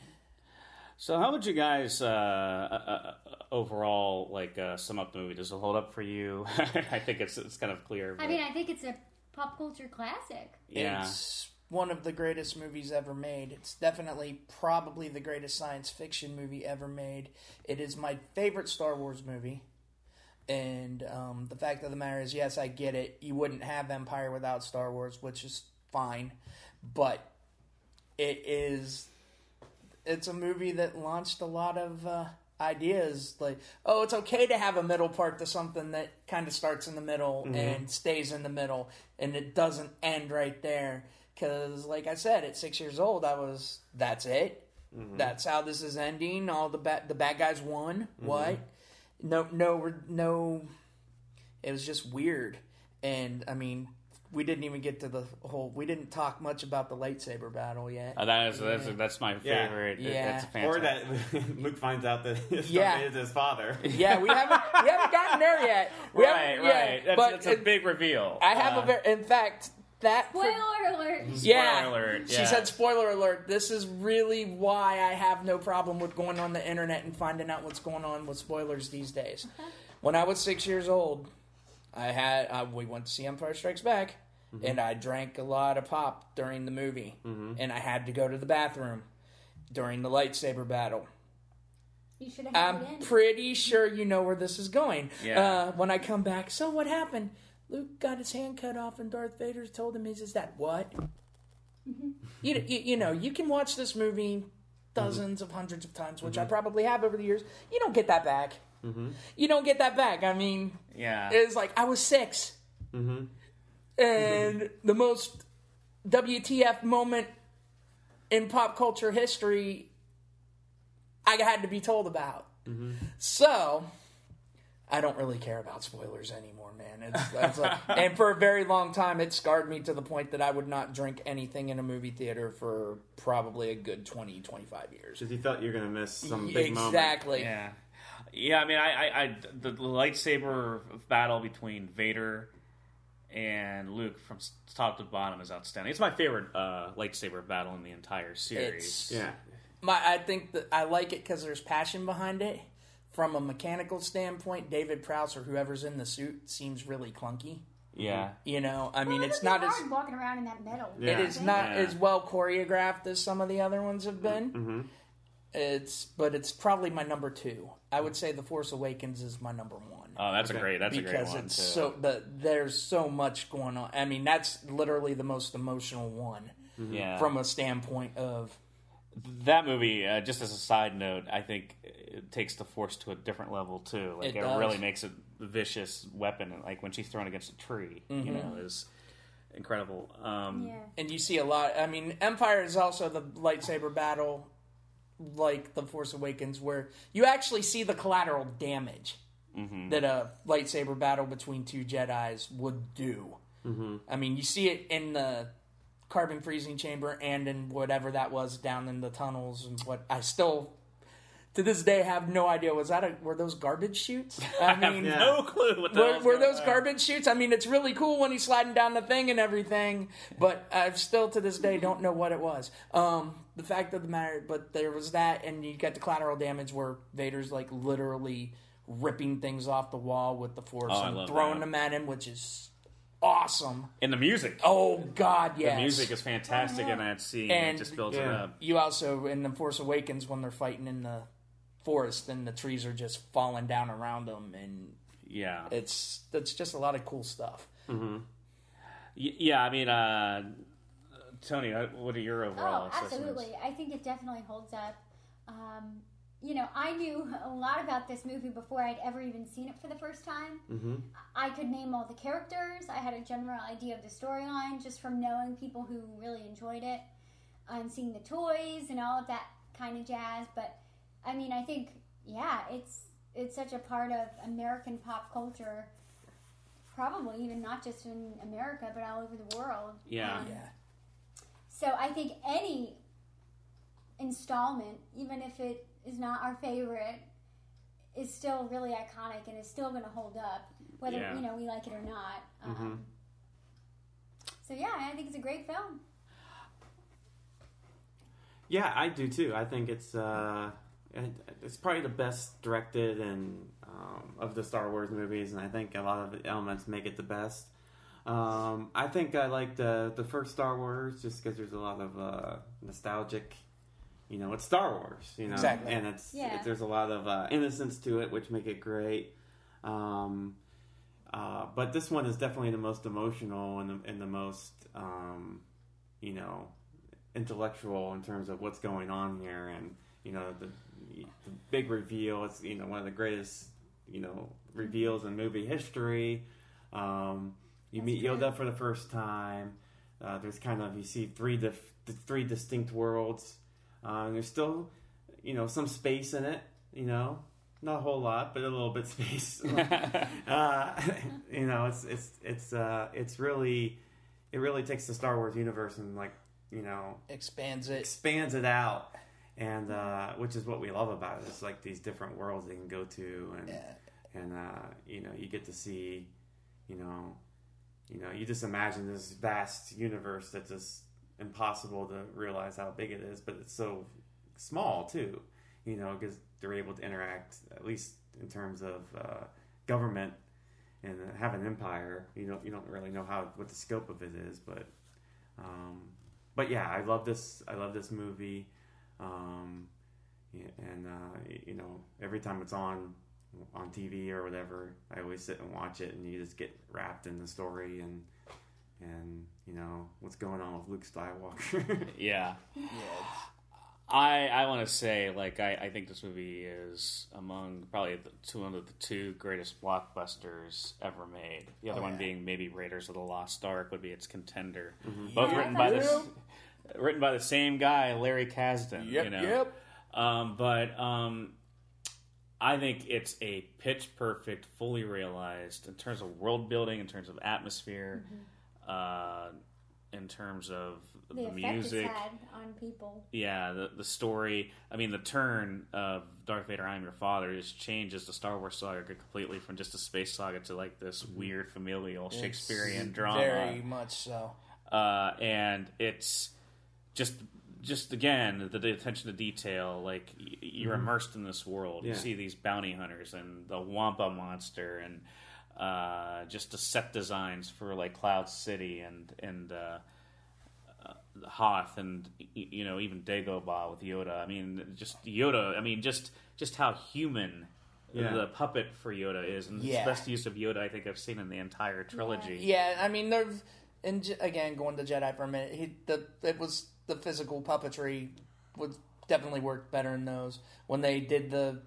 So, how would you guys uh, uh, uh, overall like uh, sum up the movie? Does it hold up for you? I think it's it's kind of clear. I mean, I think it's a pop culture classic. yeah, It's one of the greatest movies ever made. It's definitely probably the greatest science fiction movie ever made. It is my favorite Star Wars movie. And um, the fact of the matter is, yes, I get it. You wouldn't have Empire without Star Wars, which is fine. But it is. It's a movie that launched a lot of uh, ideas. Like, oh, it's okay to have a middle part to something that kind of starts in the middle and stays in the middle, and it doesn't end right there. Because, like I said, at six years old, I was. That's it. That's how this is ending. All the bad the bad guys won. What? No, no, no. It was just weird, and I mean, we didn't even get to the whole. We didn't talk much about the lightsaber battle yet. Uh, that is that's, that's my favorite. It- Yeah. It's Or that Luke finds out that his Yeah. yeah. is his father. yeah, we haven't we haven't gotten there yet. We right, haven't- yeah, right. That's, but that's a it- big reveal. I have Uh, a very. In fact, that for- Spoiler alert. yeah, Spoiler alert, She said, "Spoiler alert." This is really why I have no problem with going on the internet and finding out what's going on with spoilers these days. When I was six years old, I had uh, we went to see Empire Strikes Back, and I drank a lot of pop during the movie, and I had to go to the bathroom during the lightsaber battle. You should have I'm pretty sure you know where this is going. Yeah. Uh, when I come back, so what happened? Luke got his hand cut off, and Darth Vader told him, "Is is that what?" you, you you know you can watch this movie 1000s of hundreds of times, which I mm-hmm. probably have over the years. You don't get that back. Mm-hmm. You don't get that back. I mean, yeah. it's like I was 6 mm-hmm. and the most WTF moment in pop culture history I had to be told about. So I don't really care about spoilers anymore, man. It's, it's like, and for a very long time, it scarred me to the point that I would not drink anything in a movie theater for probably a good 20, 25 years. Because you thought you were going to miss some big moment. exactly. Yeah, yeah. I mean, I, I, I the, the lightsaber battle between Vader and Luke from top to bottom is outstanding. It's my favorite uh, lightsaber battle in the entire series. It's Yeah. my. I think that I like it because there's passion behind it. From a mechanical standpoint, David Prowse or whoever's in the suit seems really clunky. yeah, You know, I mean, Well, it's not as walking around in that metal. Yeah. it is not Yeah. as well choreographed as some of the other ones have been. Mm-hmm. It's but it's probably my number two. I would say The Force Awakens is my number one. Oh, that's a great. That's a great because it's too. so the there's so much going on. I mean, that's literally the most emotional one yeah. from a standpoint of that movie, uh, just as a side note, I think it takes the force to a different level too. Like It it, does. really makes it a vicious weapon. Like when she's thrown against a tree, Mm-hmm. you know, is incredible. Um, Yeah. and you see a lot. I mean, Empire is also the lightsaber battle, like the Force Awakens, where you actually see the collateral damage that a lightsaber battle between two Jedi's would do. Mm-hmm. I mean, you see it in the carbon freezing chamber and in whatever that was down in the tunnels and what I still. To this day, have no idea. Was that a, were those garbage chutes? I mean, Yeah. No clue what were, were those on. garbage chutes? I mean, it's really cool when he's sliding down the thing and everything, but I still to this day don't know what it was. Um, the fact of the matter, but there was that, and you got the collateral damage where Vader's like literally ripping things off the wall with the force Oh, and throwing that. them at him, which is awesome. And the music. Oh God, yes. The music is fantastic in that scene. And- it just builds it up. You also in the Force Awakens when they're fighting in the forest and the trees are just falling down around them, and Yeah, it's it's just a lot of cool stuff. Y- yeah. I mean, uh, Tony, uh, what are your overall Oh, assessments? absolutely. I think it definitely holds up. Um, you know, I knew a lot about this movie before I'd ever even seen it for the first time. Mm-hmm. I could name all the characters. I had a general idea of the storyline just from knowing people who really enjoyed it and seeing the toys and all of that kind of jazz. But I mean, I think yeah, it's it's such a part of American pop culture. Probably even not just in America, but all over the world. Yeah. Um, Yeah. so I think any installment, even if it is not our favorite, is still really iconic and is still going to hold up, whether Yeah. you know we like it or not. Um, So yeah, I think it's a great film. Yeah, I do too. I think it's uh, it's probably the best directed and um, of the Star Wars movies, and I think a lot of the elements make it the best. Um, I think I like the the first Star Wars just because there's a lot of uh, nostalgic. You know, it's Star Wars. You know, Exactly. and it's Yeah. it, there's a lot of uh, innocence to it, which make it great. Um, uh, but this one is definitely the most emotional and the, and the most, um, you know, intellectual in terms of what's going on here, and you know the, the big reveal. It's you know one of the greatest you know reveals in movie history. Um, you That's meet true. Yoda for the first time. Uh, there's kind of you see three dif- three distinct worlds. Uh, there's still you know some space in it. You know, not a whole lot, but a little bit space. uh, you know, it's it's it's uh, it's really it really takes the Star Wars universe and like you know Expands it. expands it out, and uh, which is what we love about it. It's like these different worlds they can go to, and Yeah. and uh, you know you get to see, you know, you know you just imagine this vast universe that just impossible to realize how big it is, but it's so small too. You know, because they're able to interact at least in terms of uh, government and have an empire. You don't you don't really know how what the scope of it is, but um, but yeah, I love this. I love this movie, um, and uh, you know, every time it's on on TV or whatever, I always sit and watch it, and you just get wrapped in the story and and you know what's going on with Luke Skywalker. Yeah. Yeah. I I want to say like I, I think this movie is among probably the two one of the two greatest blockbusters ever made. The other Oh, one yeah. being maybe Raiders of the Lost Ark would be its contender. Mm-hmm. Both Yeah, written by this written by the same guy, Larry Kasdan. Yep. you know? Yep. Um, but um, I think it's a pitch perfect, fully realized in terms of world building, in terms of atmosphere, uh, in terms of The, the, music. had on people. Yeah, the the story. I mean, the turn of Darth Vader, "I'm your father" just changes the Star Wars saga completely from just a space saga to like this weird familial Shakespearean It's drama. Very much so. Uh, and it's just just again the, the attention to detail. Like you're immersed in this world. You see these bounty hunters and the Wampa monster and uh, just the set designs for like Cloud City and and. Uh, Hoth and you know even Dagobah with Yoda. I mean, just Yoda. I mean, just just how human Yeah. the puppet for Yoda is, and it's Yeah. the best use of Yoda I think I've seen in the entire trilogy. Yeah, I mean, there's and again going to Jedi for a minute. He the it was the physical puppetry would definitely work better in those. When they did the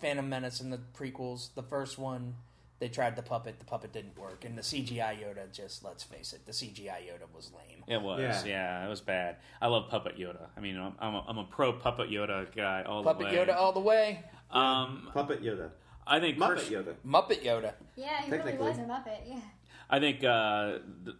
Phantom Menace in the prequels, the first one they tried the puppet, the puppet didn't work, and the CGI Yoda just let's face it, the CGI Yoda was lame. It was, Yeah. yeah. it was bad. I love Puppet Yoda. I mean, I'm, I'm, a, I'm a pro Puppet Yoda guy all Puppet the way. Puppet Yoda all the way, Um, Puppet Yoda, I think Muppet pers- Yoda. Muppet Yoda. Yeah, he really Technically. was a Muppet. Yeah. I think uh, the,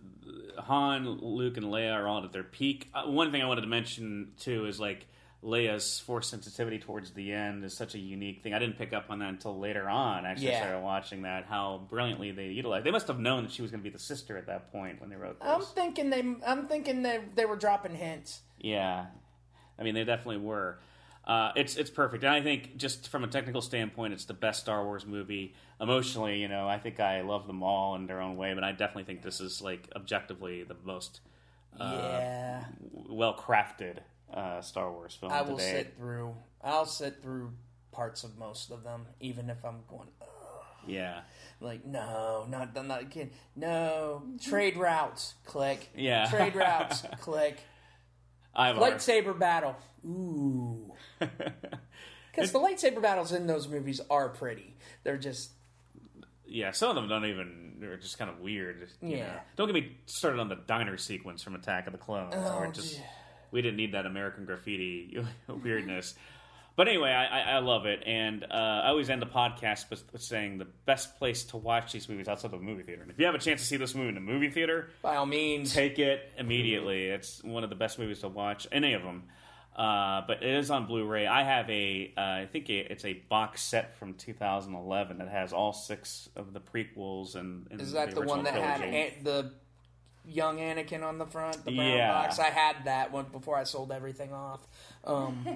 the Han, Luke, and Leia are all at their peak. Uh, one thing I wanted to mention too is like Leia's force sensitivity towards the end is such a unique thing. I didn't pick up on that until later on. Actually, Yeah. started watching that. How brilliantly they utilized. They must have known that she was going to be the sister at that point when they wrote this. I'm thinking they. I'm thinking that they were dropping hints. Yeah, I mean they definitely were. Uh, it's it's perfect, and I think just from a technical standpoint, it's the best Star Wars movie. Emotionally, you know, I think I love them all in their own way, but I definitely think this is like objectively the most yeah, well crafted uh, Star Wars film I will today. sit through. I'll sit through parts of most of them, even if I'm going. Ugh. Yeah, Like no, not I'm not kidding. No trade routes. Click. Yeah. Trade routes. click. I have Lightsaber battle. Ooh. Because the lightsaber battles in those movies are pretty. They're just yeah, some of them don't even. They're just kind of weird. Yeah. know. Don't get me started on the diner sequence from Attack of the Clones. Oh, it just. We didn't need that American graffiti weirdness. But anyway, I, I, I love it, and uh, I always end the podcast with, with saying the best place to watch these movies outside of a movie theater. And if you have a chance to see this movie in a movie theater, by all means. take it immediately. It's one of the best movies to watch, any of them. Uh, but it is on Blu-ray. I have a, uh, I think it's a box set from 2011 that has all six of the prequels and, and Is that the, original one that had trilogy. An- the young Anakin on the front, the brown Yeah. box? I had that one before I sold everything off. Um,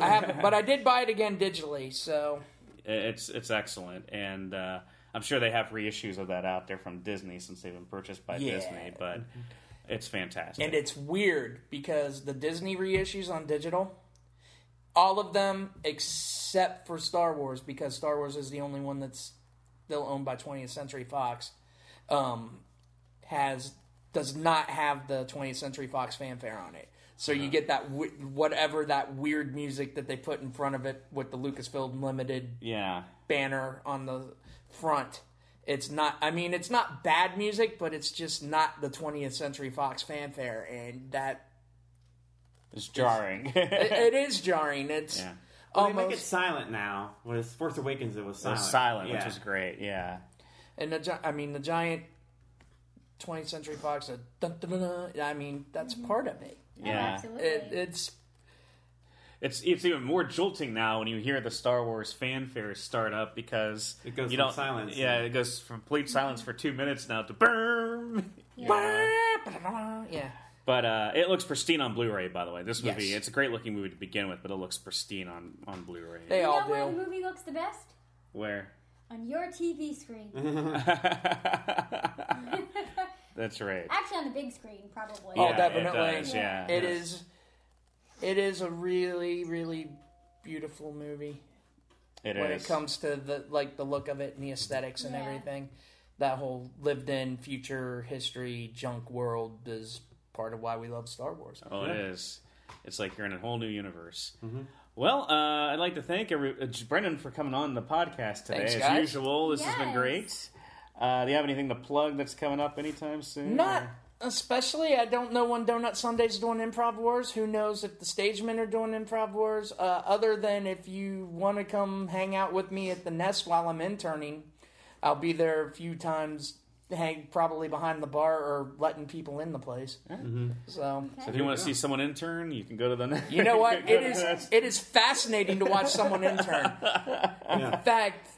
I have, but I did buy it again digitally. So It's it's excellent, and uh, I'm sure they have reissues of that out there from Disney since they've been purchased by Yeah. Disney. But it's fantastic. And it's weird because the Disney reissues on digital, all of them except for Star Wars, because Star Wars is the only one that's still owned by 20th Century Fox, um, has does not have the 20th Century Fox fanfare on it. So you get that w- whatever that weird music that they put in front of it with the Lucasfilm Limited yeah, banner on the front. It's not. I mean, it's not bad music, but it's just not the 20th Century Fox fanfare, and that it's jarring. it, it is jarring. It's. Yeah. Well, they make it almost. silent now. When it's Force Awakens, it was It silent. was silent, Yeah. which is great. Yeah. And the I mean the giant 20th Century Fox. uh, dun, dun, dun, dun, I mean that's part of it. Oh, Yeah. absolutely. it. It's It's it's even more jolting now when you hear the Star Wars fanfare start up because It goes you from silence. Yeah, it goes from complete silence for two minutes now to boom. yeah. But uh, it looks pristine on Blu-ray, by the way. This movie, Yes. it's a great looking movie to begin with, but it looks pristine on on Blu-ray. They you all know where the movie looks the best? Where? On your TV screen. That's right. Actually, on the big screen, probably. Oh, Yeah, definitely. It does, yeah. It Yes. is. It is a really, really beautiful movie It when is. it comes to the like the look of it and the aesthetics and Yeah. everything. That whole lived-in future history junk world is part of why we love Star Wars. Oh, it is. It's like you're in a whole new universe. Mm-hmm. Well, uh, I'd like to thank every, uh, Brendan for coming on the podcast today. Thanks, As guys. usual, this has been great. Uh, do you have anything to plug that's coming up anytime soon? Not or- especially. I don't know when Donut Sunday's doing Improv Wars. Who knows if the stage men are doing Improv Wars? Uh, other than if you want to come hang out with me at the Nest while I'm interning, I'll be there a few times. Hang probably behind the bar or letting people in the place. So So if you want to see someone intern, you can go to the. Nest. You know what? It is it is fascinating to watch someone intern. In fact,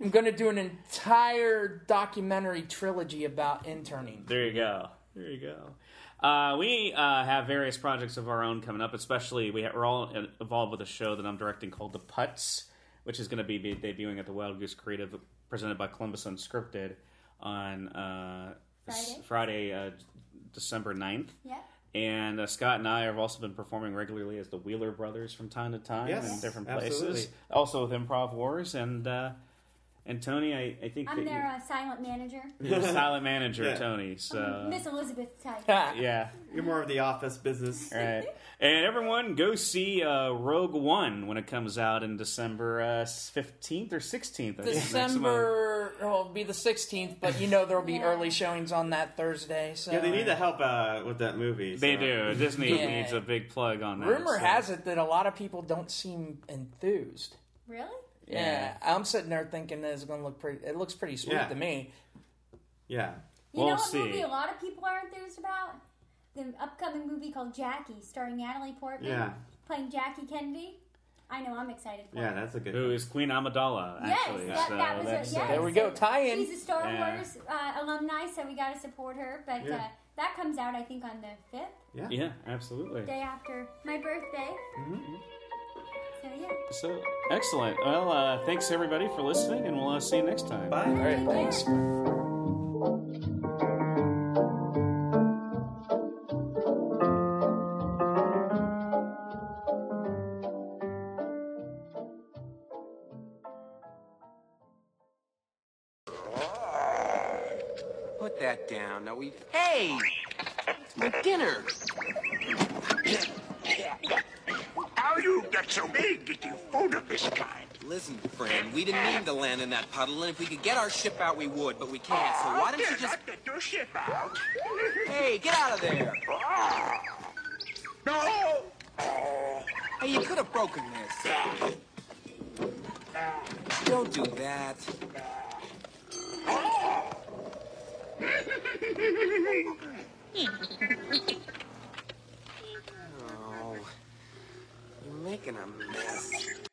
I'm going to do an entire documentary trilogy about interning. There you go. There you go. Uh, we uh, have various projects of our own coming up. Especially, we ha- we're all involved with a show that I'm directing called The Putts, which is going to be be debuting at the Wild Goose Creative, presented by Columbus Unscripted on uh, Friday? Friday uh, December 9th. Yeah. And uh, Scott and I have also been performing regularly as the Wheeler Brothers from time to time Yes, in different absolutely. places. Also with Improv Wars and uh, and Tony, I, I think I'm that their uh, silent manager. you're, you're a silent manager, Yeah. Tony. So Miss Elizabeth type. yeah, You're more of the office business. all right. And everyone, go see uh, Rogue One when it comes out in December fifteenth or sixteenth. December, well, it'll be the 16th, but you know there'll be Yeah. early showings on that Thursday. So Yeah, they need the help uh, with that movie. They so- do. Disney Yeah. needs a big plug on that. Rumor so- has it that a lot of people don't seem enthused. Really? Yeah, I'm sitting there thinking that it's going to look pretty. It looks pretty sweet Yeah. to me. Yeah. You We'll know what see. movie a lot of people are enthused about? The upcoming movie called Jackie, starring Natalie Portman, Yeah. playing Jackie Kennedy. I know, I'm excited for Yeah, it. that's a good Who is Queen Amidala? Yes, Actually, that- so that was a- yes. There we go, So tie-in. She's a Star Yeah. Wars uh, alumni, so we got to support her. But Yeah. uh, that comes out, I think, on the fifth, Yeah. yeah, absolutely. day after my birthday. Mm-hmm. So yeah. So excellent. Well, uh, thanks everybody for listening, and we'll uh, see you next time. Bye. All right, Take care. thanks. Put that down. Now we. Hey! It's my dinner. So big that you food of this kind? Listen, friend, we didn't mean to land in that puddle, and if we could get our ship out, we would, but we can't. So why don't you just. not get your ship out. Hey, get out of there! No! Hey, you could have broken this. Don't do that. making a mess.